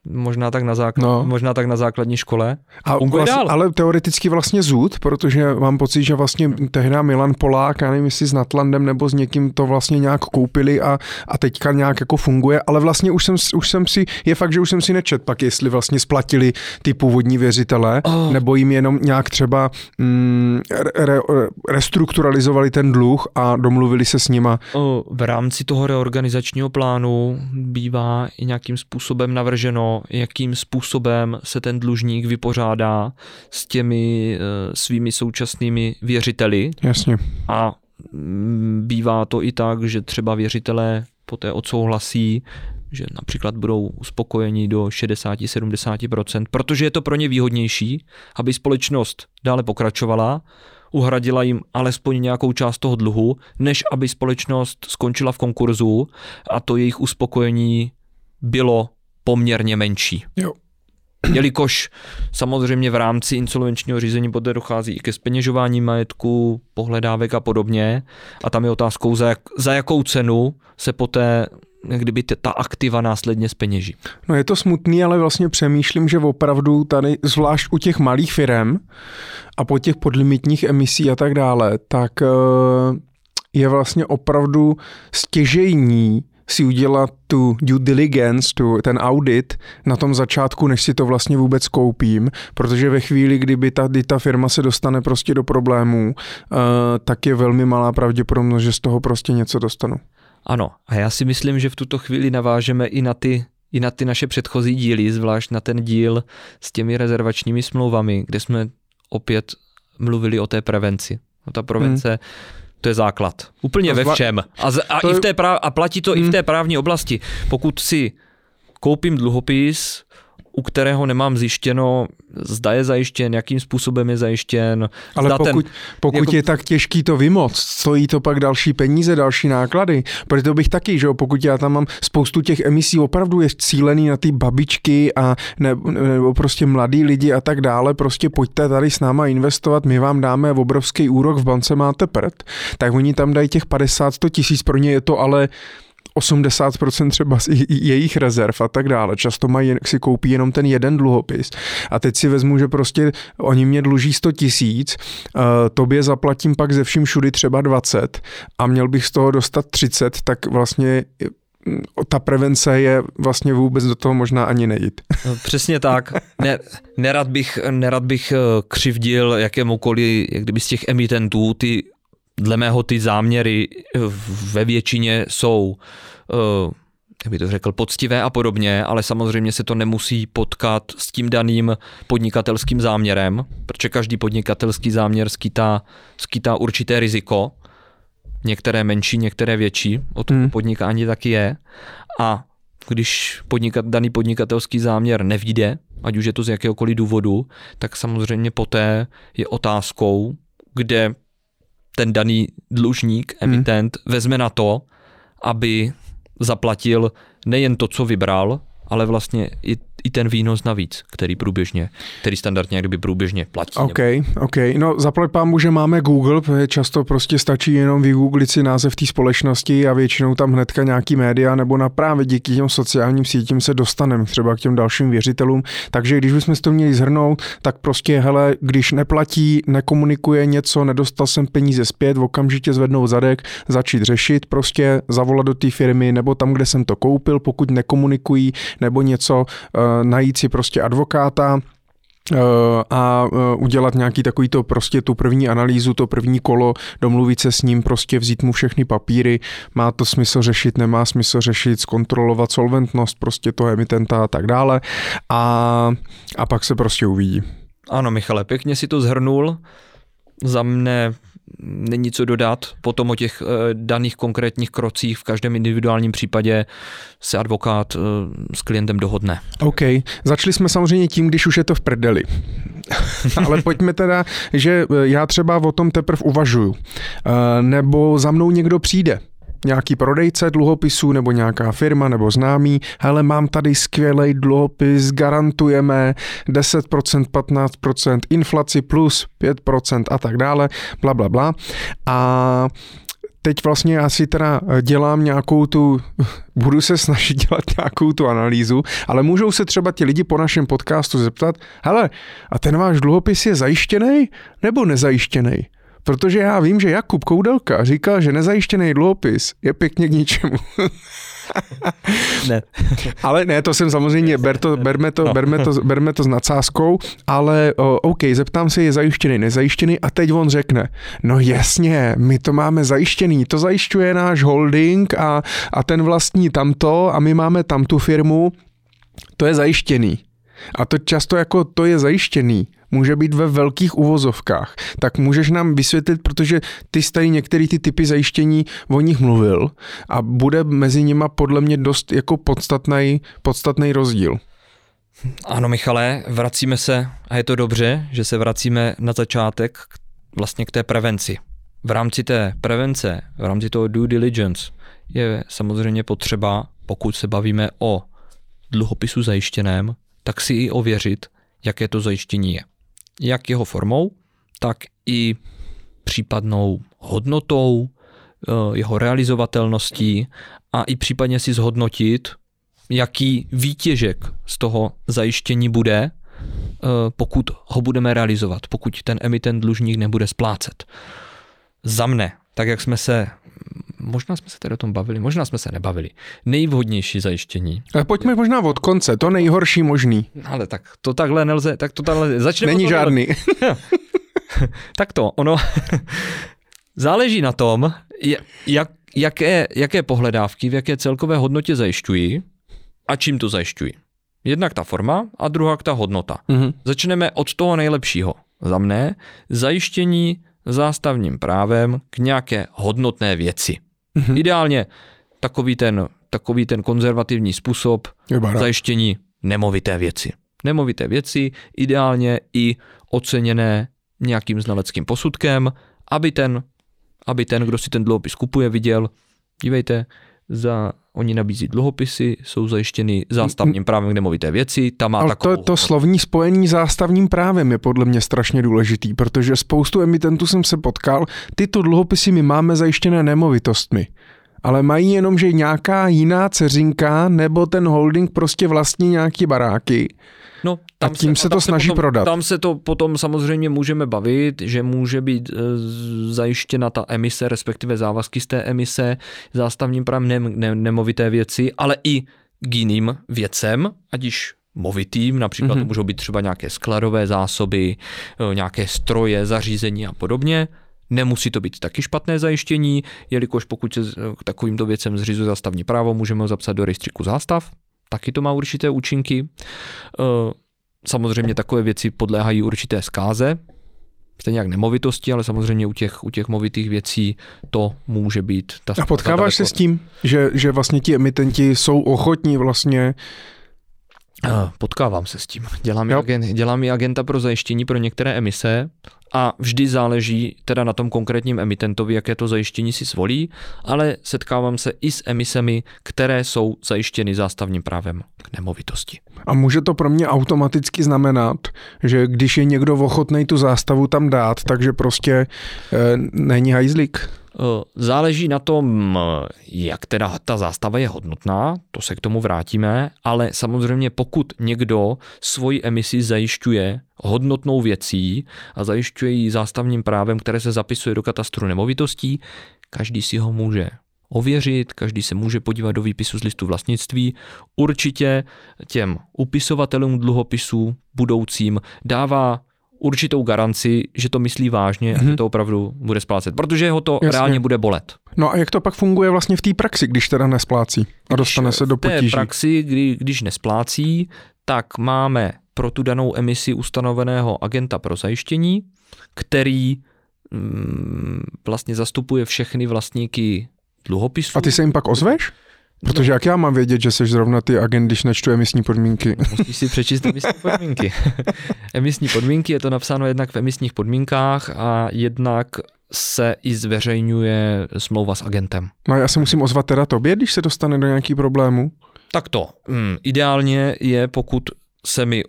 možná tak na, základ, no. možná tak na základní škole. A vlastně, dál. Ale teoreticky vlastně zůd, protože mám pocit, že vlastně tehdy Milan Polák, já nevím, jestli s Natlandem nebo s někým to vlastně nějak koupili a, a teďka nějak jako funguje, ale vlastně už jsem, už jsem si, je fakt, že už jsem si nečet pak, jestli vlastně splatili ty původní věřitele, oh. nebo jim jenom nějak třeba mm, re, re, restrukturalizovali ten dluh a domluvili se s nima. Oh, v rámci toho reorganizačního plánu bývá i nějakým způsobem navrženo, jakým způsobem se ten dlužník vypořádá s těmi uh, svými současnými věřiteli. Jasně. A mm, bývá to i tak, že třeba věřitelé poté odsouhlasí, že například budou uspokojeni do 60-70%, protože je to pro ně výhodnější, aby společnost dále pokračovala, uhradila jim alespoň nějakou část toho dluhu, než aby společnost skončila v konkurzu a to jejich uspokojení bylo poměrně menší. Jo. Jelikož samozřejmě v rámci insolvenčního řízení poté dochází i ke speněžování majetku, pohledávek a podobně. A tam je otázkou, za, jak, za jakou cenu se poté kdyby ta aktiva následně speněží. No je to smutný, ale vlastně přemýšlím, že opravdu tady, zvlášť u těch malých firm a po těch podlimitních emisí a tak dále, tak eh, je vlastně opravdu stěžejní si udělat tu due diligence, tu, ten audit na tom začátku, než si to vlastně vůbec koupím, protože ve chvíli, kdyby ta, kdy ta firma se dostane prostě do problémů, uh, tak je velmi malá pravděpodobnost, že z toho prostě něco dostanu. Ano, a já si myslím, že v tuto chvíli navážeme i na ty i na ty naše předchozí díly, zvlášť na ten díl s těmi rezervačními smlouvami, kde jsme opět mluvili o té prevenci. No ta prevence hmm to je základ. Úplně ve všem. A, z, a, i v té práv, a platí to hmm. i v hmm. té právní oblasti. Pokud si koupím dluhopis, u kterého nemám zjištěno, zda je zajištěn, jakým způsobem je zajištěn. Ale pokud, ten, pokud jako... je tak těžký to vymoc, stojí to pak další peníze, další náklady. Proto bych taky, že jo, pokud já tam mám spoustu těch emisí, opravdu je cílený na ty babičky a ne, nebo prostě mladí lidi a tak dále, prostě pojďte tady s náma investovat, my vám dáme obrovský úrok, v bance máte prd, tak oni tam dají těch 50-100 tisíc, pro ně je to ale 80% třeba z jejich rezerv a tak dále. Často mají, si koupí jenom ten jeden dluhopis. A teď si vezmu, že prostě oni mě dluží 100 tisíc, uh, tobě zaplatím pak ze vším všudy třeba 20 a měl bych z toho dostat 30, tak vlastně mm, ta prevence je vlastně vůbec do toho možná ani nejít. No, přesně tak. Ne, nerad, bych, nerad bych eh, křivdil jakémukoliv, jak kdyby z těch emitentů, ty dle mého ty záměry eh, ve většině jsou uh, jak by to řekl, poctivé a podobně, ale samozřejmě se to nemusí potkat s tím daným podnikatelským záměrem, protože každý podnikatelský záměr skýtá, skýtá určité riziko, některé menší, některé větší, od hmm. podnikání taky je. A když podnikat, daný podnikatelský záměr nevíde, ať už je to z jakéhokoliv důvodu, tak samozřejmě poté je otázkou, kde ten daný dlužník, hmm. emitent, hmm. vezme na to, aby zaplatil nejen to, co vybral, ale vlastně i, i ten výnos navíc, který průběžně, který standardně kdyby průběžně platí. OK, OK. No zaplať pámu, že máme Google, často prostě stačí jenom vygooglit si název té společnosti a většinou tam hnedka nějaký média nebo na právě díky těm sociálním sítím se dostaneme třeba k těm dalším věřitelům. Takže když bychom to měli zhrnout, tak prostě hele, když neplatí, nekomunikuje něco, nedostal jsem peníze zpět, okamžitě zvednout zadek, začít řešit, prostě zavolat do té firmy nebo tam, kde jsem to koupil, pokud nekomunikují, nebo něco, eh, najít si prostě advokáta, eh, a eh, udělat nějaký takový to prostě tu první analýzu, to první kolo, domluvit se s ním, prostě vzít mu všechny papíry, má to smysl řešit, nemá smysl řešit, zkontrolovat solventnost prostě toho emitenta a tak dále a, a pak se prostě uvidí. Ano, Michale, pěkně si to zhrnul. Za mne není co dodat. Potom o těch eh, daných konkrétních krocích v každém individuálním případě se advokát eh, s klientem dohodne. OK. Začali jsme samozřejmě tím, když už je to v prdeli. Ale pojďme teda, že eh, já třeba o tom teprve uvažuju. Nebo za mnou někdo přijde nějaký prodejce dluhopisů nebo nějaká firma nebo známý, hele, mám tady skvělý dluhopis, garantujeme 10%, 15%, inflaci plus 5% a tak dále, bla, bla, bla. A teď vlastně já si teda dělám nějakou tu, budu se snažit dělat nějakou tu analýzu, ale můžou se třeba ti lidi po našem podcastu zeptat, hele, a ten váš dluhopis je zajištěný nebo nezajištěný? Protože já vím, že Jakub Koudelka říkal, že nezajištěný dluhopis je pěkně k ničemu. ne. ale ne, to jsem samozřejmě, ber to, berme, to, no. berme, to, berme to s nadsázkou, ale o, OK, zeptám se, je zajištěný, nezajištěný a teď on řekne, no jasně, my to máme zajištěný, to zajišťuje náš holding a, a ten vlastní tamto a my máme tam tu firmu, to je zajištěný. A to často jako to je zajištěný, může být ve velkých uvozovkách. Tak můžeš nám vysvětlit, protože ty tady některý ty typy zajištění o nich mluvil a bude mezi nima podle mě dost jako podstatný, podstatný rozdíl. Ano, Michale, vracíme se, a je to dobře, že se vracíme na začátek vlastně k té prevenci. V rámci té prevence, v rámci toho due diligence je samozřejmě potřeba, pokud se bavíme o dluhopisu zajištěném, tak si i ověřit, jaké to zajištění je. Jak jeho formou, tak i případnou hodnotou, eh, jeho realizovatelností a i případně si zhodnotit, jaký výtěžek z toho zajištění bude, eh, pokud ho budeme realizovat, pokud ten emitent dlužník nebude splácet. Za mne, tak jak jsme se možná jsme se tady o tom bavili, možná jsme se nebavili. Nejvhodnější zajištění. Ale pojďme možná od konce, to nejhorší možný. Ale tak to takhle nelze, tak to takhle, začneme. Není žádný. tak to, ono záleží na tom, jak, jaké, jaké pohledávky, v jaké celkové hodnotě zajišťují a čím to zajišťují. Jednak ta forma a druhá ta hodnota. Mm-hmm. Začneme od toho nejlepšího. Za mne zajištění zástavním právem k nějaké hodnotné věci. Mm-hmm. Ideálně takový ten, takový ten konzervativní způsob zajištění nemovité věci. Nemovité věci, ideálně i oceněné nějakým znaleckým posudkem, aby ten, aby ten, kdo si ten dluhopis kupuje, viděl, dívejte, za, oni nabízí dluhopisy, jsou zajištěny zástavním právem k nemovité věci, tam má Ale takovou... to, to slovní spojení zástavním právem je podle mě strašně důležitý, protože spoustu emitentů jsem se potkal, tyto dluhopisy my máme zajištěné nemovitostmi ale mají jenom, že nějaká jiná ceřinka nebo ten holding prostě vlastní nějaký baráky. No, tam a tím se, se to snaží potom, prodat. Tam se to potom samozřejmě můžeme bavit, že může být e, zajištěna ta emise, respektive závazky z té emise, zástavním právem ne, ne, nemovité věci, ale i k jiným věcem, ať již movitým, například mm-hmm. to můžou být třeba nějaké skladové zásoby, e, nějaké stroje, zařízení a podobně. Nemusí to být taky špatné zajištění, jelikož pokud se k takovýmto věcem zřizuje zastavní právo, můžeme ho zapsat do rejstříku zástav, taky to má určité účinky. Eh, samozřejmě takové věci podléhají určité zkáze, stejně jak nemovitosti, ale samozřejmě u těch, u těch movitých věcí to může být. Ta A potkáváš se s tím, že, že vlastně ti emitenti jsou ochotní vlastně potkávám se s tím. Dělám, jo. agent, dělám i agenta pro zajištění pro některé emise a vždy záleží teda na tom konkrétním emitentovi, jaké to zajištění si zvolí, ale setkávám se i s emisemi, které jsou zajištěny zástavním právem k nemovitosti. A může to pro mě automaticky znamenat, že když je někdo ochotný tu zástavu tam dát, takže prostě e, není hajzlík? Eh, záleží na tom, jak teda ta zástava je hodnotná, to se k tomu vrátíme, ale samozřejmě pokud někdo svoji emisi zajišťuje hodnotnou věcí a zajišťuje ji zástavním právem, které se zapisuje do katastru nemovitostí, každý si ho může ověřit, každý se může podívat do výpisu z listu vlastnictví. Určitě těm upisovatelům dluhopisů budoucím dává určitou garanci, že to myslí vážně hmm. a že mhm. to opravdu bude splácet, protože ho to Jasně. reálně bude bolet. No a jak to pak funguje vlastně v té praxi, když teda nesplácí a dostane když se do potíží? V té praxi, kdy, když nesplácí, tak máme pro tu danou emisi ustanoveného agenta pro zajištění, který mm, vlastně zastupuje všechny vlastníky dluhopisů. A ty se jim pak ozveš? Protože jak já mám vědět, že jsi zrovna ty agent, když nečtu emisní podmínky? Musíš si přečíst emisní podmínky. emisní podmínky je to napsáno jednak v emisních podmínkách a jednak se i zveřejňuje smlouva s agentem. No já se musím ozvat teda tobě, když se dostane do nějaký problému? Tak to. Hmm, ideálně je, pokud se mi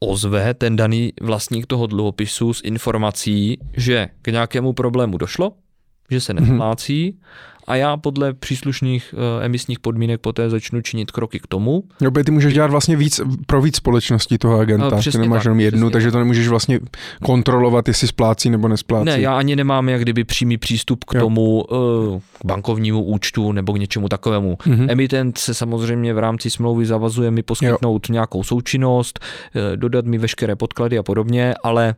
ozve ten daný vlastník toho dluhopisu s informací, že k nějakému problému došlo, že se nesplácí, mm-hmm a já podle příslušných uh, emisních podmínek poté začnu činit kroky k tomu. Jo, ty můžeš dělat vlastně víc pro víc společností toho agenta, no, ty nemáš jenom jednu, takže to nemůžeš vlastně kontrolovat, jestli splácí nebo nesplácí. Ne, já ani nemám jak kdyby přímý přístup k jo. tomu, uh, k bankovnímu účtu nebo k něčemu takovému. Mm-hmm. Emitent se samozřejmě v rámci smlouvy zavazuje mi poskytnout jo. nějakou součinnost, uh, dodat mi veškeré podklady a podobně, ale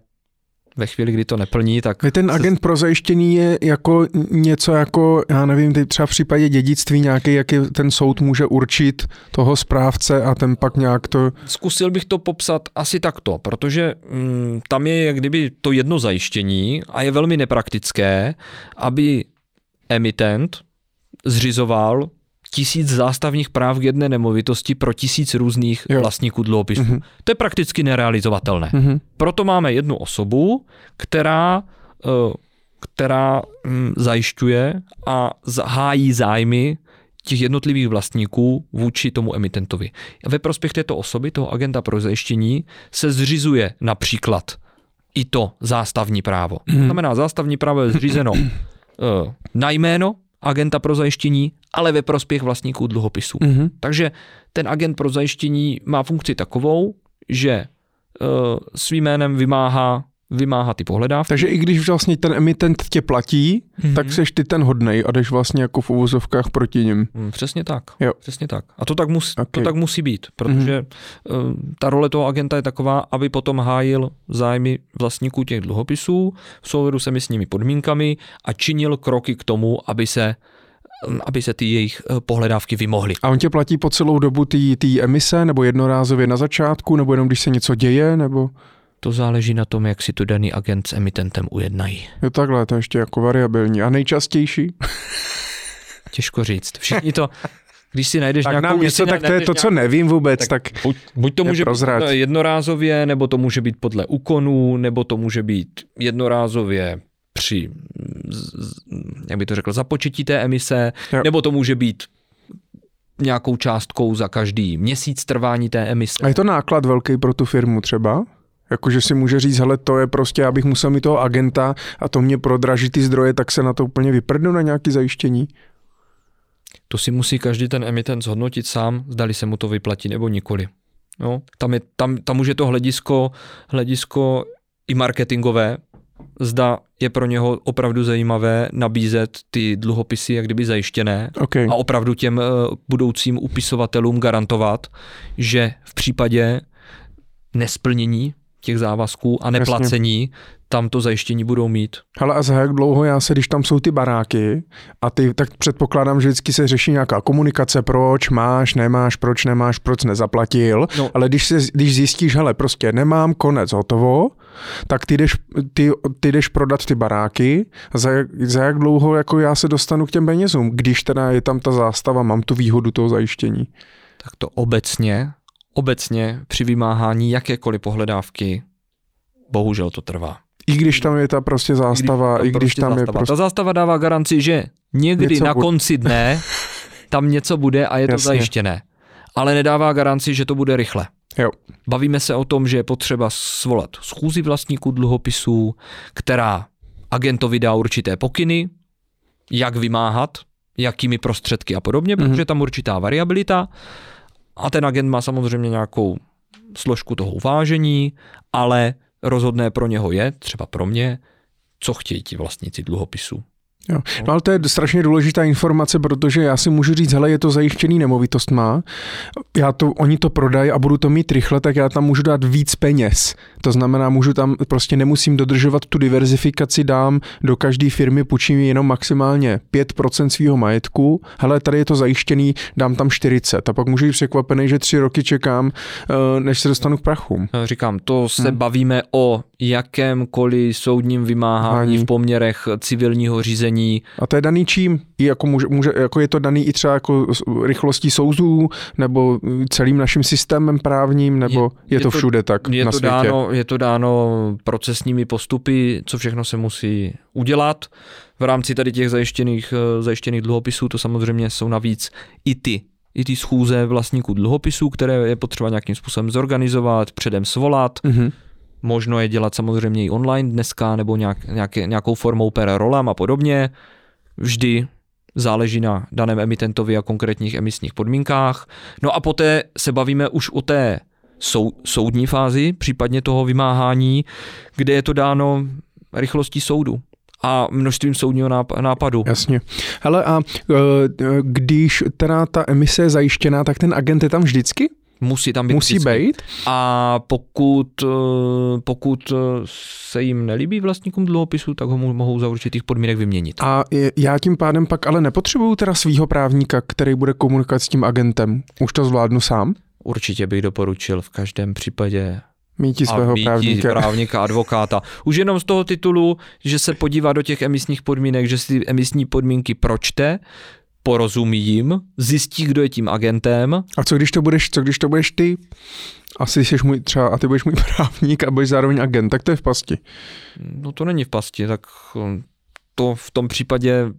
ve chvíli, kdy to neplní, tak... Ten agent pro zajištění je jako něco jako, já nevím, třeba v případě dědictví nějaký, jaký ten soud může určit toho správce a ten pak nějak to... Zkusil bych to popsat asi takto, protože mm, tam je jak kdyby to jedno zajištění a je velmi nepraktické, aby emitent zřizoval tisíc zástavních práv k jedné nemovitosti pro tisíc různých jo. vlastníků dluhopisů. Mm-hmm. To je prakticky nerealizovatelné. Mm-hmm. Proto máme jednu osobu, která, eh, která hm, zajišťuje a hájí zájmy těch jednotlivých vlastníků vůči tomu emitentovi. Ve prospěch této osoby, toho agenta pro zajištění, se zřizuje například i to zástavní právo. Mm. To znamená, zástavní právo je zřízeno uh, na jméno agenta pro zajištění, ale ve prospěch vlastníků dluhopisů. Mm-hmm. Takže ten agent pro zajištění má funkci takovou, že uh, svým jménem vymáhá vymáhá ty pohledávky. Takže i když vlastně ten emitent tě platí, mm-hmm. tak seš ty ten hodnej a jdeš vlastně jako v uvozovkách proti ním. Mm, přesně tak. Jo. Přesně tak. A to tak, mus, okay. to tak musí být, protože mm-hmm. uh, ta role toho agenta je taková, aby potom hájil zájmy vlastníků těch dluhopisů v souhledu s emisními podmínkami a činil kroky k tomu, aby se aby se ty jejich eh, pohledávky vymohly. A on tě platí po celou dobu té emise, nebo jednorázově na začátku, nebo jenom když se něco děje, nebo? To záleží na tom, jak si to daný agent s emitentem ujednají. Jo takhle, to je ještě jako variabilní. A nejčastější? Těžko říct. Všichni to, když si najdeš tak nějakou... Nám něco, tak to je to, nějakou, co nevím vůbec, tak, tak buď, buď to může prozrať. být jednorázově, nebo to může být podle úkonů, nebo to může být jednorázově při, jak by to řekl, započetí té emise, jo. nebo to může být nějakou částkou za každý měsíc trvání té emise. A je to náklad velký pro tu firmu třeba? Jakože si může říct, hele, to je prostě, abych musel mít toho agenta a to mě prodraží ty zdroje, tak se na to úplně vyprdnu na nějaké zajištění? To si musí každý ten emitent zhodnotit sám, zdali se mu to vyplatí nebo nikoli. No, tam, je, tam, tam už je to hledisko, hledisko i marketingové, zda je pro něho opravdu zajímavé nabízet ty dluhopisy jak kdyby zajištěné okay. a opravdu těm uh, budoucím upisovatelům garantovat, že v případě nesplnění těch závazků a neplacení, Jasně. tam to zajištění budou mít. Ale a za jak dlouho já se, když tam jsou ty baráky a ty, tak předpokládám, že vždycky se řeší nějaká komunikace, proč máš, nemáš, proč nemáš, proč nezaplatil, no. ale když, se, když zjistíš, hele, prostě nemám, konec, hotovo, tak ty jdeš, ty, ty jdeš prodat ty baráky, za jak, za jak dlouho jako já se dostanu k těm penězům, když teda je tam ta zástava, mám tu výhodu toho zajištění. Tak to obecně obecně při vymáhání jakékoliv pohledávky bohužel to trvá. I když tam je ta prostě zástava, i když, i když prostě tam zástava. je prostě... Ta zástava dává garanci, že někdy něco na bude. konci dne tam něco bude a je to Jasně. zajištěné. Ale nedává garanci, že to bude rychle. Jo. Bavíme se o tom, že je potřeba svolat schůzi vlastníků dluhopisů, která agentovi dá určité pokyny, jak vymáhat, jakými prostředky a podobně, mm-hmm. protože tam určitá variabilita a ten agent má samozřejmě nějakou složku toho uvážení, ale rozhodné pro něho je, třeba pro mě, co chtějí ti vlastníci dluhopisu. Jo. No ale to je strašně důležitá informace, protože já si můžu říct, hele, je to zajištěný nemovitost má, já to, oni to prodají a budu to mít rychle, tak já tam můžu dát víc peněz. To znamená, můžu tam, prostě nemusím dodržovat tu diverzifikaci, dám do každé firmy, půjčím jenom maximálně 5% svého majetku, hele, tady je to zajištěný, dám tam 40 a pak můžu být překvapený, že tři roky čekám, eh, než se dostanu k prachům. Říkám, to se hmm. bavíme o jakémkoliv soudním vymáhání v poměrech civilního řízení není. A to je daný čím? I jako, může, může, jako je to daný i třeba jako rychlostí souzů, nebo celým naším systémem právním, nebo je, je, je to všude tak je na to světě? Dáno, je to dáno procesními postupy, co všechno se musí udělat. V rámci tady těch zajištěných, eh, zajištěných dluhopisů to samozřejmě jsou navíc i ty i ty schůze vlastníků dluhopisů, které je potřeba nějakým způsobem zorganizovat, předem svolat. Mm-hmm. Možno je dělat samozřejmě i online dneska, nebo nějak, nějaké, nějakou formou per rolam a podobně. Vždy záleží na daném emitentovi a konkrétních emisních podmínkách. No a poté se bavíme už o té sou, soudní fázi, případně toho vymáhání, kde je to dáno rychlostí soudu a množstvím soudního nápadu. Jasně. Hele a e, když teda ta emise je zajištěná, tak ten agent je tam vždycky? Musí tam být. Musí vždycky. být? A pokud, e, pokud se jim nelíbí vlastníkům dluhopisu, tak ho mohou za určitých podmínek vyměnit. A já tím pádem pak ale nepotřebuju teda svého právníka, který bude komunikovat s tím agentem. Už to zvládnu sám? Určitě bych doporučil v každém případě Míti svého a právníka. právníka, advokáta. Už jenom z toho titulu, že se podívá do těch emisních podmínek, že si emisní podmínky pročte, porozumí jim, zjistí, kdo je tím agentem. A co když to budeš, co když to budeš ty? Asi jsi můj třeba, a ty budeš můj právník a budeš zároveň agent, tak to je v pasti. No to není v pasti, tak to v tom případě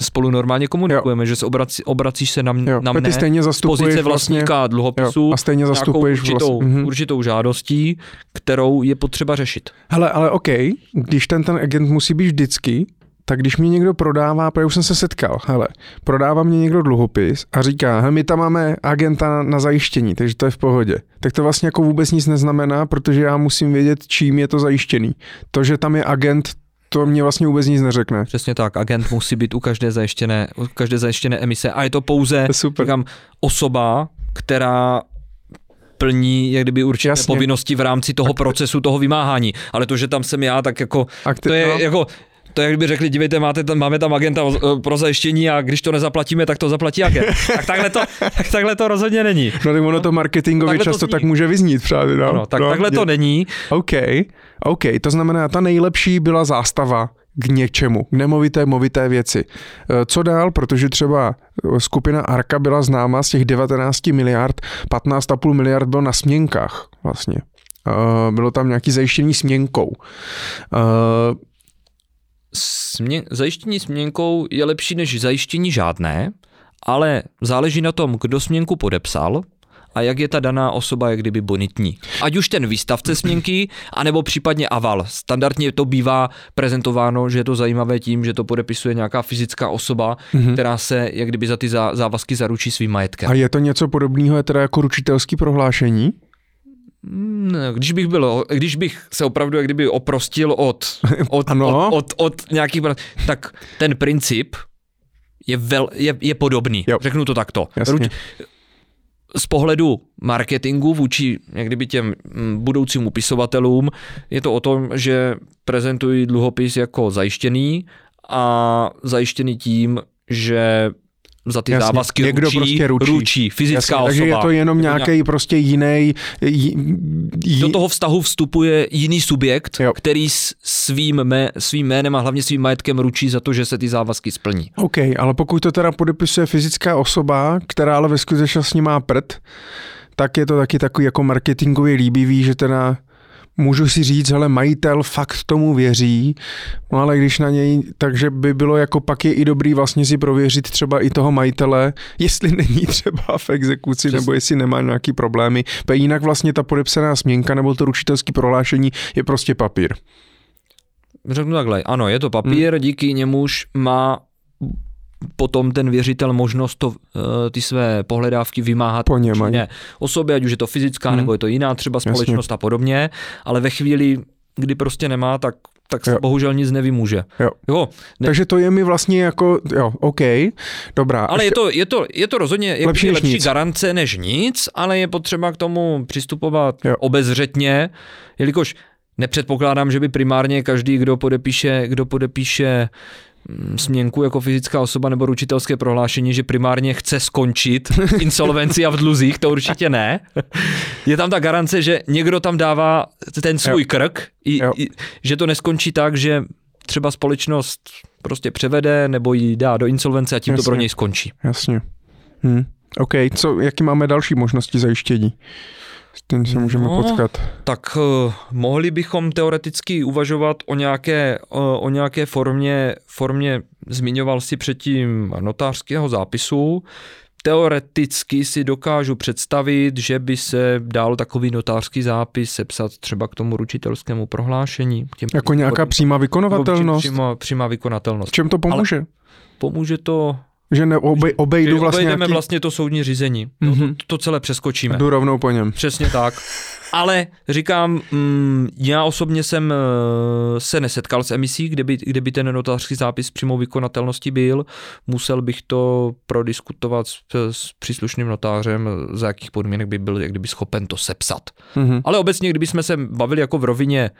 spolu normálně komunikujeme, jo. že se obrací, obracíš se na, jo. na mne ty stejně z pozice vlastníka vlastně, dluhopisu jo. a stejně zastupuješ určitou, vlastně, určitou žádostí, kterou je potřeba řešit. Hele, ale OK, když ten, ten agent musí být vždycky, tak když mi někdo prodává, protože už jsem se setkal, hele, prodává mě někdo dluhopis a říká, hele, my tam máme agenta na, na zajištění, takže to je v pohodě. Tak to vlastně jako vůbec nic neznamená, protože já musím vědět, čím je to zajištěný. To, že tam je agent, to mě vlastně vůbec nic neřekne. Přesně tak, agent musí být u každé zajištěné, u každé zajištěné emise a je to pouze Super. Říkám, osoba, která plní jak kdyby určité Jasně. povinnosti v rámci toho procesu, toho vymáhání. Ale to, že tam jsem já, tak jako, Akti- to je no. jako, to je, jak by řekli, dívejte, máte tam, máme tam agenta pro zajištění a když to nezaplatíme, tak to zaplatí agent. tak takhle to, tak takhle to rozhodně není. No tak ono to marketingově často to tak může vyznít právě. No. Ano, tak no, takhle je. to není. OK, OK, to znamená, ta nejlepší byla zástava k něčemu, k nemovité, movité věci. Eh, co dál, protože třeba eh, skupina Arka byla známa z těch 19 miliard, 15,5 miliard bylo na směnkách vlastně. Bylo tam nějaký zajištění směnkou. Smě- zajištění směnkou je lepší než zajištění žádné, ale záleží na tom, kdo směnku podepsal a jak je ta daná osoba jak kdyby bonitní. Ať už ten výstavce směnky, anebo případně aval. Standardně to bývá prezentováno, že je to zajímavé tím, že to podepisuje nějaká fyzická osoba, mm-hmm. která se jak kdyby za ty závazky zaručí svým majetkem. A je to něco podobného, je teda jako ručitelský prohlášení? Když bych byl, když bych se opravdu jak kdyby oprostil od, od, ano. od, od, od nějakých, tak ten princip je, vel, je, je podobný. Jo. Řeknu to takto. Jasně. Z pohledu marketingu vůči jak kdyby těm mm, budoucím upisovatelům je to o tom, že prezentují dluhopis jako zajištěný a zajištěný tím, že za ty Jasně, závazky někdo ručí, prostě ručí. ručí fyzická Jasně, osoba. Takže je to jenom nějaký nějak... prostě jiný. J... Do toho vztahu vstupuje jiný subjekt, jo. který s svým, mé, svým jménem a hlavně svým majetkem ručí za to, že se ty závazky splní. OK, ale pokud to teda podepisuje fyzická osoba, která ale ve skutečnosti má prd, tak je to taky takový jako marketingově líbivý, že teda můžu si říct, ale majitel fakt tomu věří, no ale když na něj, takže by bylo jako pak je i dobrý vlastně si prověřit třeba i toho majitele, jestli není třeba v exekuci Přesný. nebo jestli nemá nějaký problémy, protože jinak vlastně ta podepsaná směnka nebo to ručitelské prohlášení je prostě papír. Řeknu takhle, ano, je to papír, hmm. díky němuž má potom ten věřitel možnost to, eh, ty své pohledávky vymáhat po něm, ne, osobě, ať už je to fyzická, hmm. nebo je to jiná třeba společnost Jasně. a podobně, ale ve chvíli, kdy prostě nemá, tak tak se jo. bohužel nic nevymůže. Jo. Jo, ne. Takže to je mi vlastně jako, jo, OK, dobrá. Ale je to, je, to, je to rozhodně lepší, lepší nic. garance než nic, ale je potřeba k tomu přistupovat jo. obezřetně, jelikož nepředpokládám, že by primárně každý, kdo podepíše, kdo podepíše směnku jako fyzická osoba nebo ručitelské prohlášení, že primárně chce skončit v insolvenci a v dluzích, to určitě ne. Je tam ta garance, že někdo tam dává ten svůj jo. krk, i, i, že to neskončí tak, že třeba společnost prostě převede nebo ji dá do insolvence a tím Jasně. to pro něj skončí. Jasně. Hm. OK, co, jaký máme další možnosti zajištění? S tím se můžeme No. potkat. Tak uh, mohli bychom teoreticky uvažovat o nějaké, uh, o nějaké formě, formě, zmiňoval si předtím notářského zápisu. Teoreticky si dokážu představit, že by se dal takový notářský zápis sepsat třeba k tomu ručitelskému prohlášení. K těm Jako nějaká přímá vykonovatelnost? Přímá, přímá vykonatelnost. V čem to pomůže? Pomůže to, Že neobej, obejdu že vlastně obejdeme nějaký... vlastně to soudní řízení. No, Mhm. to, to celé přeskočíme. Jdu rovnou po něm. Přesně tak. Ale říkám, mm, já osobně jsem eh, se nesetkal s emisí, kde by, kde by ten notářský zápis s přímou vykonatelností byl. Musel bych to prodiskutovat s, s příslušným notářem, za jakých podmínek by byl jak kdyby schopen to sepsat. Mhm. Ale obecně, kdybychom se bavili jako v rovině,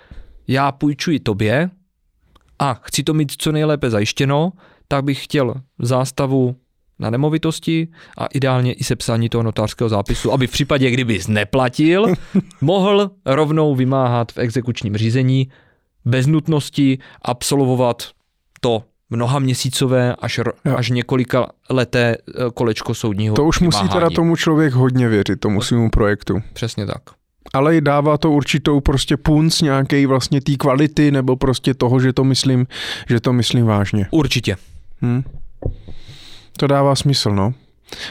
já půjčuji tobě a chci to mít co nejlépe zajištěno, tak bych chtěl zástavu na nemovitosti a ideálně i sepsání toho notářského zápisu, aby v případě, kdyby neplatil, mohl rovnou vymáhat v exekučním řízení bez nutnosti absolvovat to mnoha měsícové až, Jo. až několika leté eh, kolečko soudního To už musí teda vymáhání. tomu člověk hodně věřit, tomu svému projektu. Přesně tak. Ale i dává to určitou prostě punc nějaký vlastně té kvality nebo prostě toho, že to myslím, že to myslím vážně. Určitě. Hm. To dává smysl, no.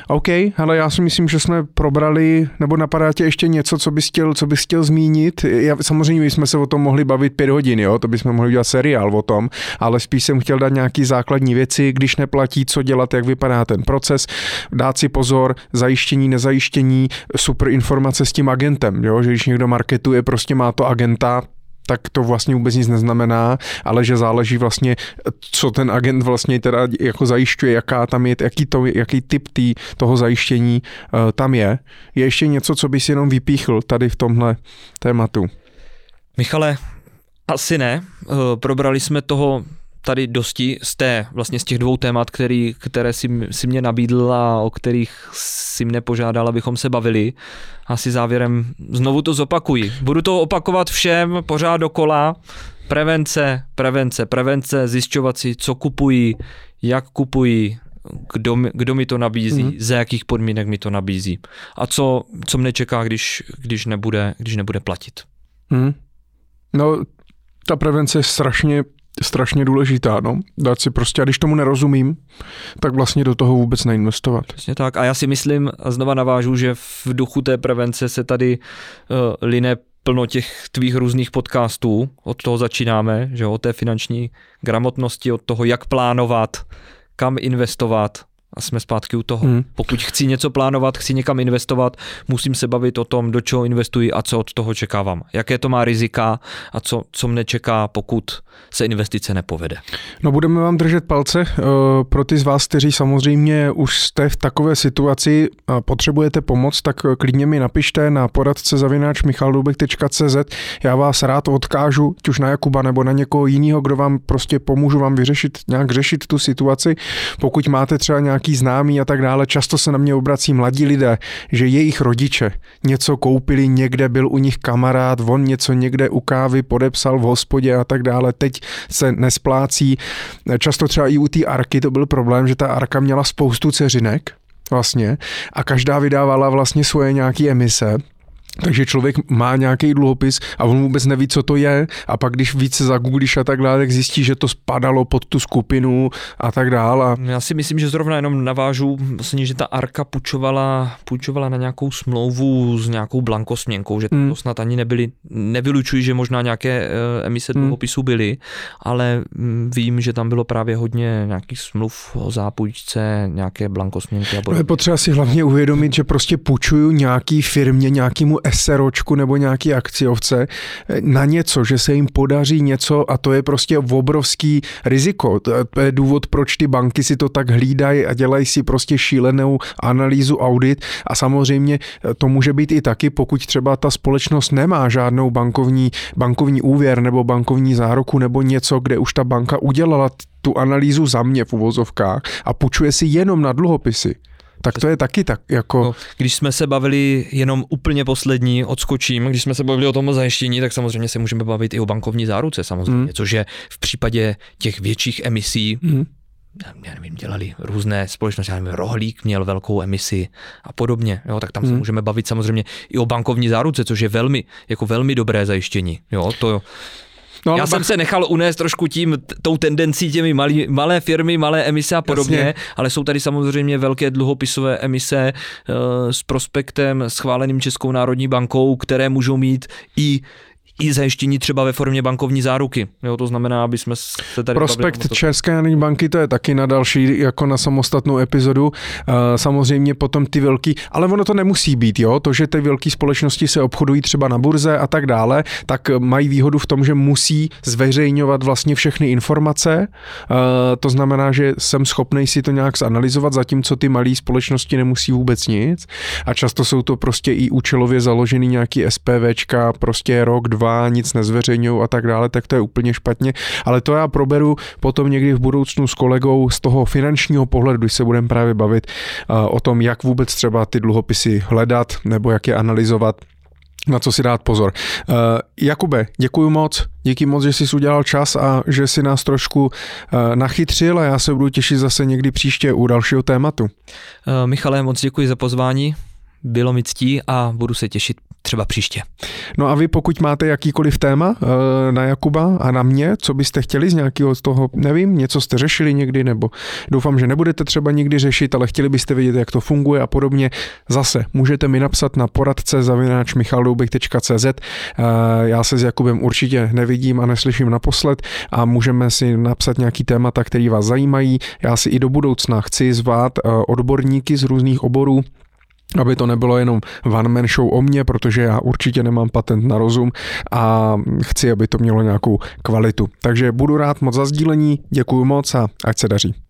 OK, ale já si myslím, že jsme probrali, nebo napadá tě ještě něco, co bys chtěl, co bys chtěl zmínit? Já, samozřejmě my jsme se o tom mohli bavit pět hodin, jo, to bychom mohli dělat seriál o tom, ale spíš jsem chtěl dát nějaký základní věci, když neplatí, co dělat, jak vypadá ten proces, dát si pozor, zajištění, nezajištění, super informace s tím agentem, jo, že když někdo marketuje, prostě má to agenta, tak to vlastně vůbec nic neznamená, ale že záleží vlastně, co ten agent vlastně teda jako zajišťuje, jaká tam je, jaký, to, jaký typ tý, toho zajištění uh, tam je. Je ještě něco, co bys jenom vypíchl tady v tomhle tématu? Michale, asi ne. Eh, Probrali jsme toho tady dosti z té, vlastně z těch dvou témat, který, které si, si mě nabídl a o kterých si mě požádal, abychom se bavili. Asi závěrem znovu to zopakuji. Budu to opakovat všem pořád dokola. Prevence, prevence, prevence, zjišťovat si, co kupují, jak kupují, kdo, mi- kdo mi to nabízí, mm. za jakých podmínek mi to nabízí a co, co mne čeká, když, když, nebude, když nebude platit. Hm? No, ta prevence je strašně strašně důležitá, no. Dát si prostě, a když tomu nerozumím, tak vlastně do toho vůbec neinvestovat. Přesně tak. A já si myslím, a znova navážu, že v duchu té prevence se tady uh, line plno těch tvých různých podcastů. Od toho začínáme, že od té finanční gramotnosti, od toho, jak plánovat, kam investovat a jsme zpátky u toho. Hmm. Pokud chci něco plánovat, chci někam investovat, musím se bavit o tom, do čeho investuji a co od toho čekávám. Jaké to má rizika a co, co mne čeká, pokud se investice nepovede. No budeme vám držet palce. eh, Pro ty z vás, kteří samozřejmě už jste v takové situaci a potřebujete pomoc, tak eh, klidně mi napište na poradce zavináč michaldubek.cz. Já vás rád odkážu, ať už na Jakuba nebo na někoho jiného, kdo vám prostě pomůžu vám vyřešit, nějak řešit tu situaci. Pokud máte třeba nějaký známý a tak dále, často se na mě obrací mladí lidé, že jejich rodiče něco koupili někde, byl u nich kamarád, on něco někde u kávy podepsal v hospodě a tak dále, teď se nesplácí. Často třeba i u té Arky to byl problém, že ta Arka měla spoustu ceřinek vlastně a každá vydávala vlastně svoje nějaké emise takže člověk má nějaký dluhopis a on vůbec neví, co to je a pak když více zagooglíš a tak dále, tak zjistí, že to spadalo pod tu skupinu a tak dále. A Já si myslím, že zrovna jenom navážu, vlastně, že ta Arka půjčovala, půjčovala na nějakou smlouvu s nějakou blankosměnkou, že Hmm. to snad ani nebyly, nevylučuji, že možná nějaké eh, emise Hmm. dluhopisů byly, ale mm, vím, že tam bylo právě hodně nějakých smluv o zápůjčce, nějaké blankosměnky a No je potřeba si hlavně uvědomit, že prostě půjčuju nějaký firmě, nějakému SROčku nebo nějaký akciovce na něco, že se jim podaří něco a to je prostě obrovský riziko. To je- důvod, proč ty banky si to tak hlídají a dělají si prostě šílenou analýzu audit a samozřejmě eh, to může být i taky, pokud třeba ta společnost nemá žádnou bankovní, bankovní úvěr nebo bankovní záruku nebo něco, kde už ta banka udělala tu analýzu za mě v uvozovkách a půjčuje si jenom na dluhopisy tak to je taky tak jako... No, když jsme se bavili jenom úplně poslední, odskočím, když jsme se bavili o tom zajištění, tak samozřejmě se můžeme bavit i o bankovní záruce samozřejmě, mm. což je v případě těch větších emisí mm já nevím, dělali různé společnosti, já nevím, Rohlík měl velkou emisi a podobně, jo, tak tam hmm. se můžeme bavit samozřejmě i o bankovní záruce, což je velmi, jako velmi dobré zajištění, jo, to No, Já bank... jsem se nechal unést trošku tím, tou tendencí těmi malý, malé firmy, malé emise a podobně, Jasně. ale jsou tady samozřejmě velké dluhopisové emise uh, s prospektem schváleným Českou národní bankou, které můžou mít i i zajištění třeba ve formě bankovní záruky. Jo, to znamená, aby jsme se tady... Prospekt České národní banky, to je taky na další, jako na samostatnou epizodu. Uh, samozřejmě potom ty velký, ale ono to nemusí být, jo, to, že ty velké společnosti se obchodují třeba na burze a tak dále, tak mají výhodu v tom, že musí zveřejňovat vlastně všechny informace. Uh, to znamená, že jsem schopný si to nějak zanalizovat, zatímco ty malé společnosti nemusí vůbec nic. A často jsou to prostě i účelově založený nějaký SPVčka, prostě rok, dva schválně nic nezveřejňují a tak dále, tak to je úplně špatně. Ale to já proberu potom někdy v budoucnu s kolegou z toho finančního pohledu, když se budeme právě bavit uh, o tom, jak vůbec třeba ty dluhopisy hledat nebo jak je analyzovat na co si dát pozor. Uh, Jakube, děkuji moc, díky moc, že jsi udělal čas a že si nás trošku uh, nachytřil a já se budu těšit zase někdy příště u dalšího tématu. Uh, Michale, moc děkuji za pozvání, bylo mi ctí a budu se těšit třeba příště. No a vy, pokud máte jakýkoliv téma eh, na Jakuba a na mě, co byste chtěli z nějakého z toho, nevím, něco jste řešili někdy, nebo doufám, že nebudete třeba nikdy řešit, ale chtěli byste vědět, jak to funguje a podobně, zase můžete mi napsat na poradce zavináč michaldoubek.cz. Eh, já se s Jakubem určitě nevidím a neslyším naposled a můžeme si napsat nějaký témata, které vás zajímají. Já si i do budoucna chci zvát eh, odborníky z různých oborů, aby to nebylo jenom one man show o mně, protože já určitě nemám patent na rozum a chci, aby to mělo nějakou kvalitu. Takže budu rád moc za sdílení, děkuji moc a ať se daří.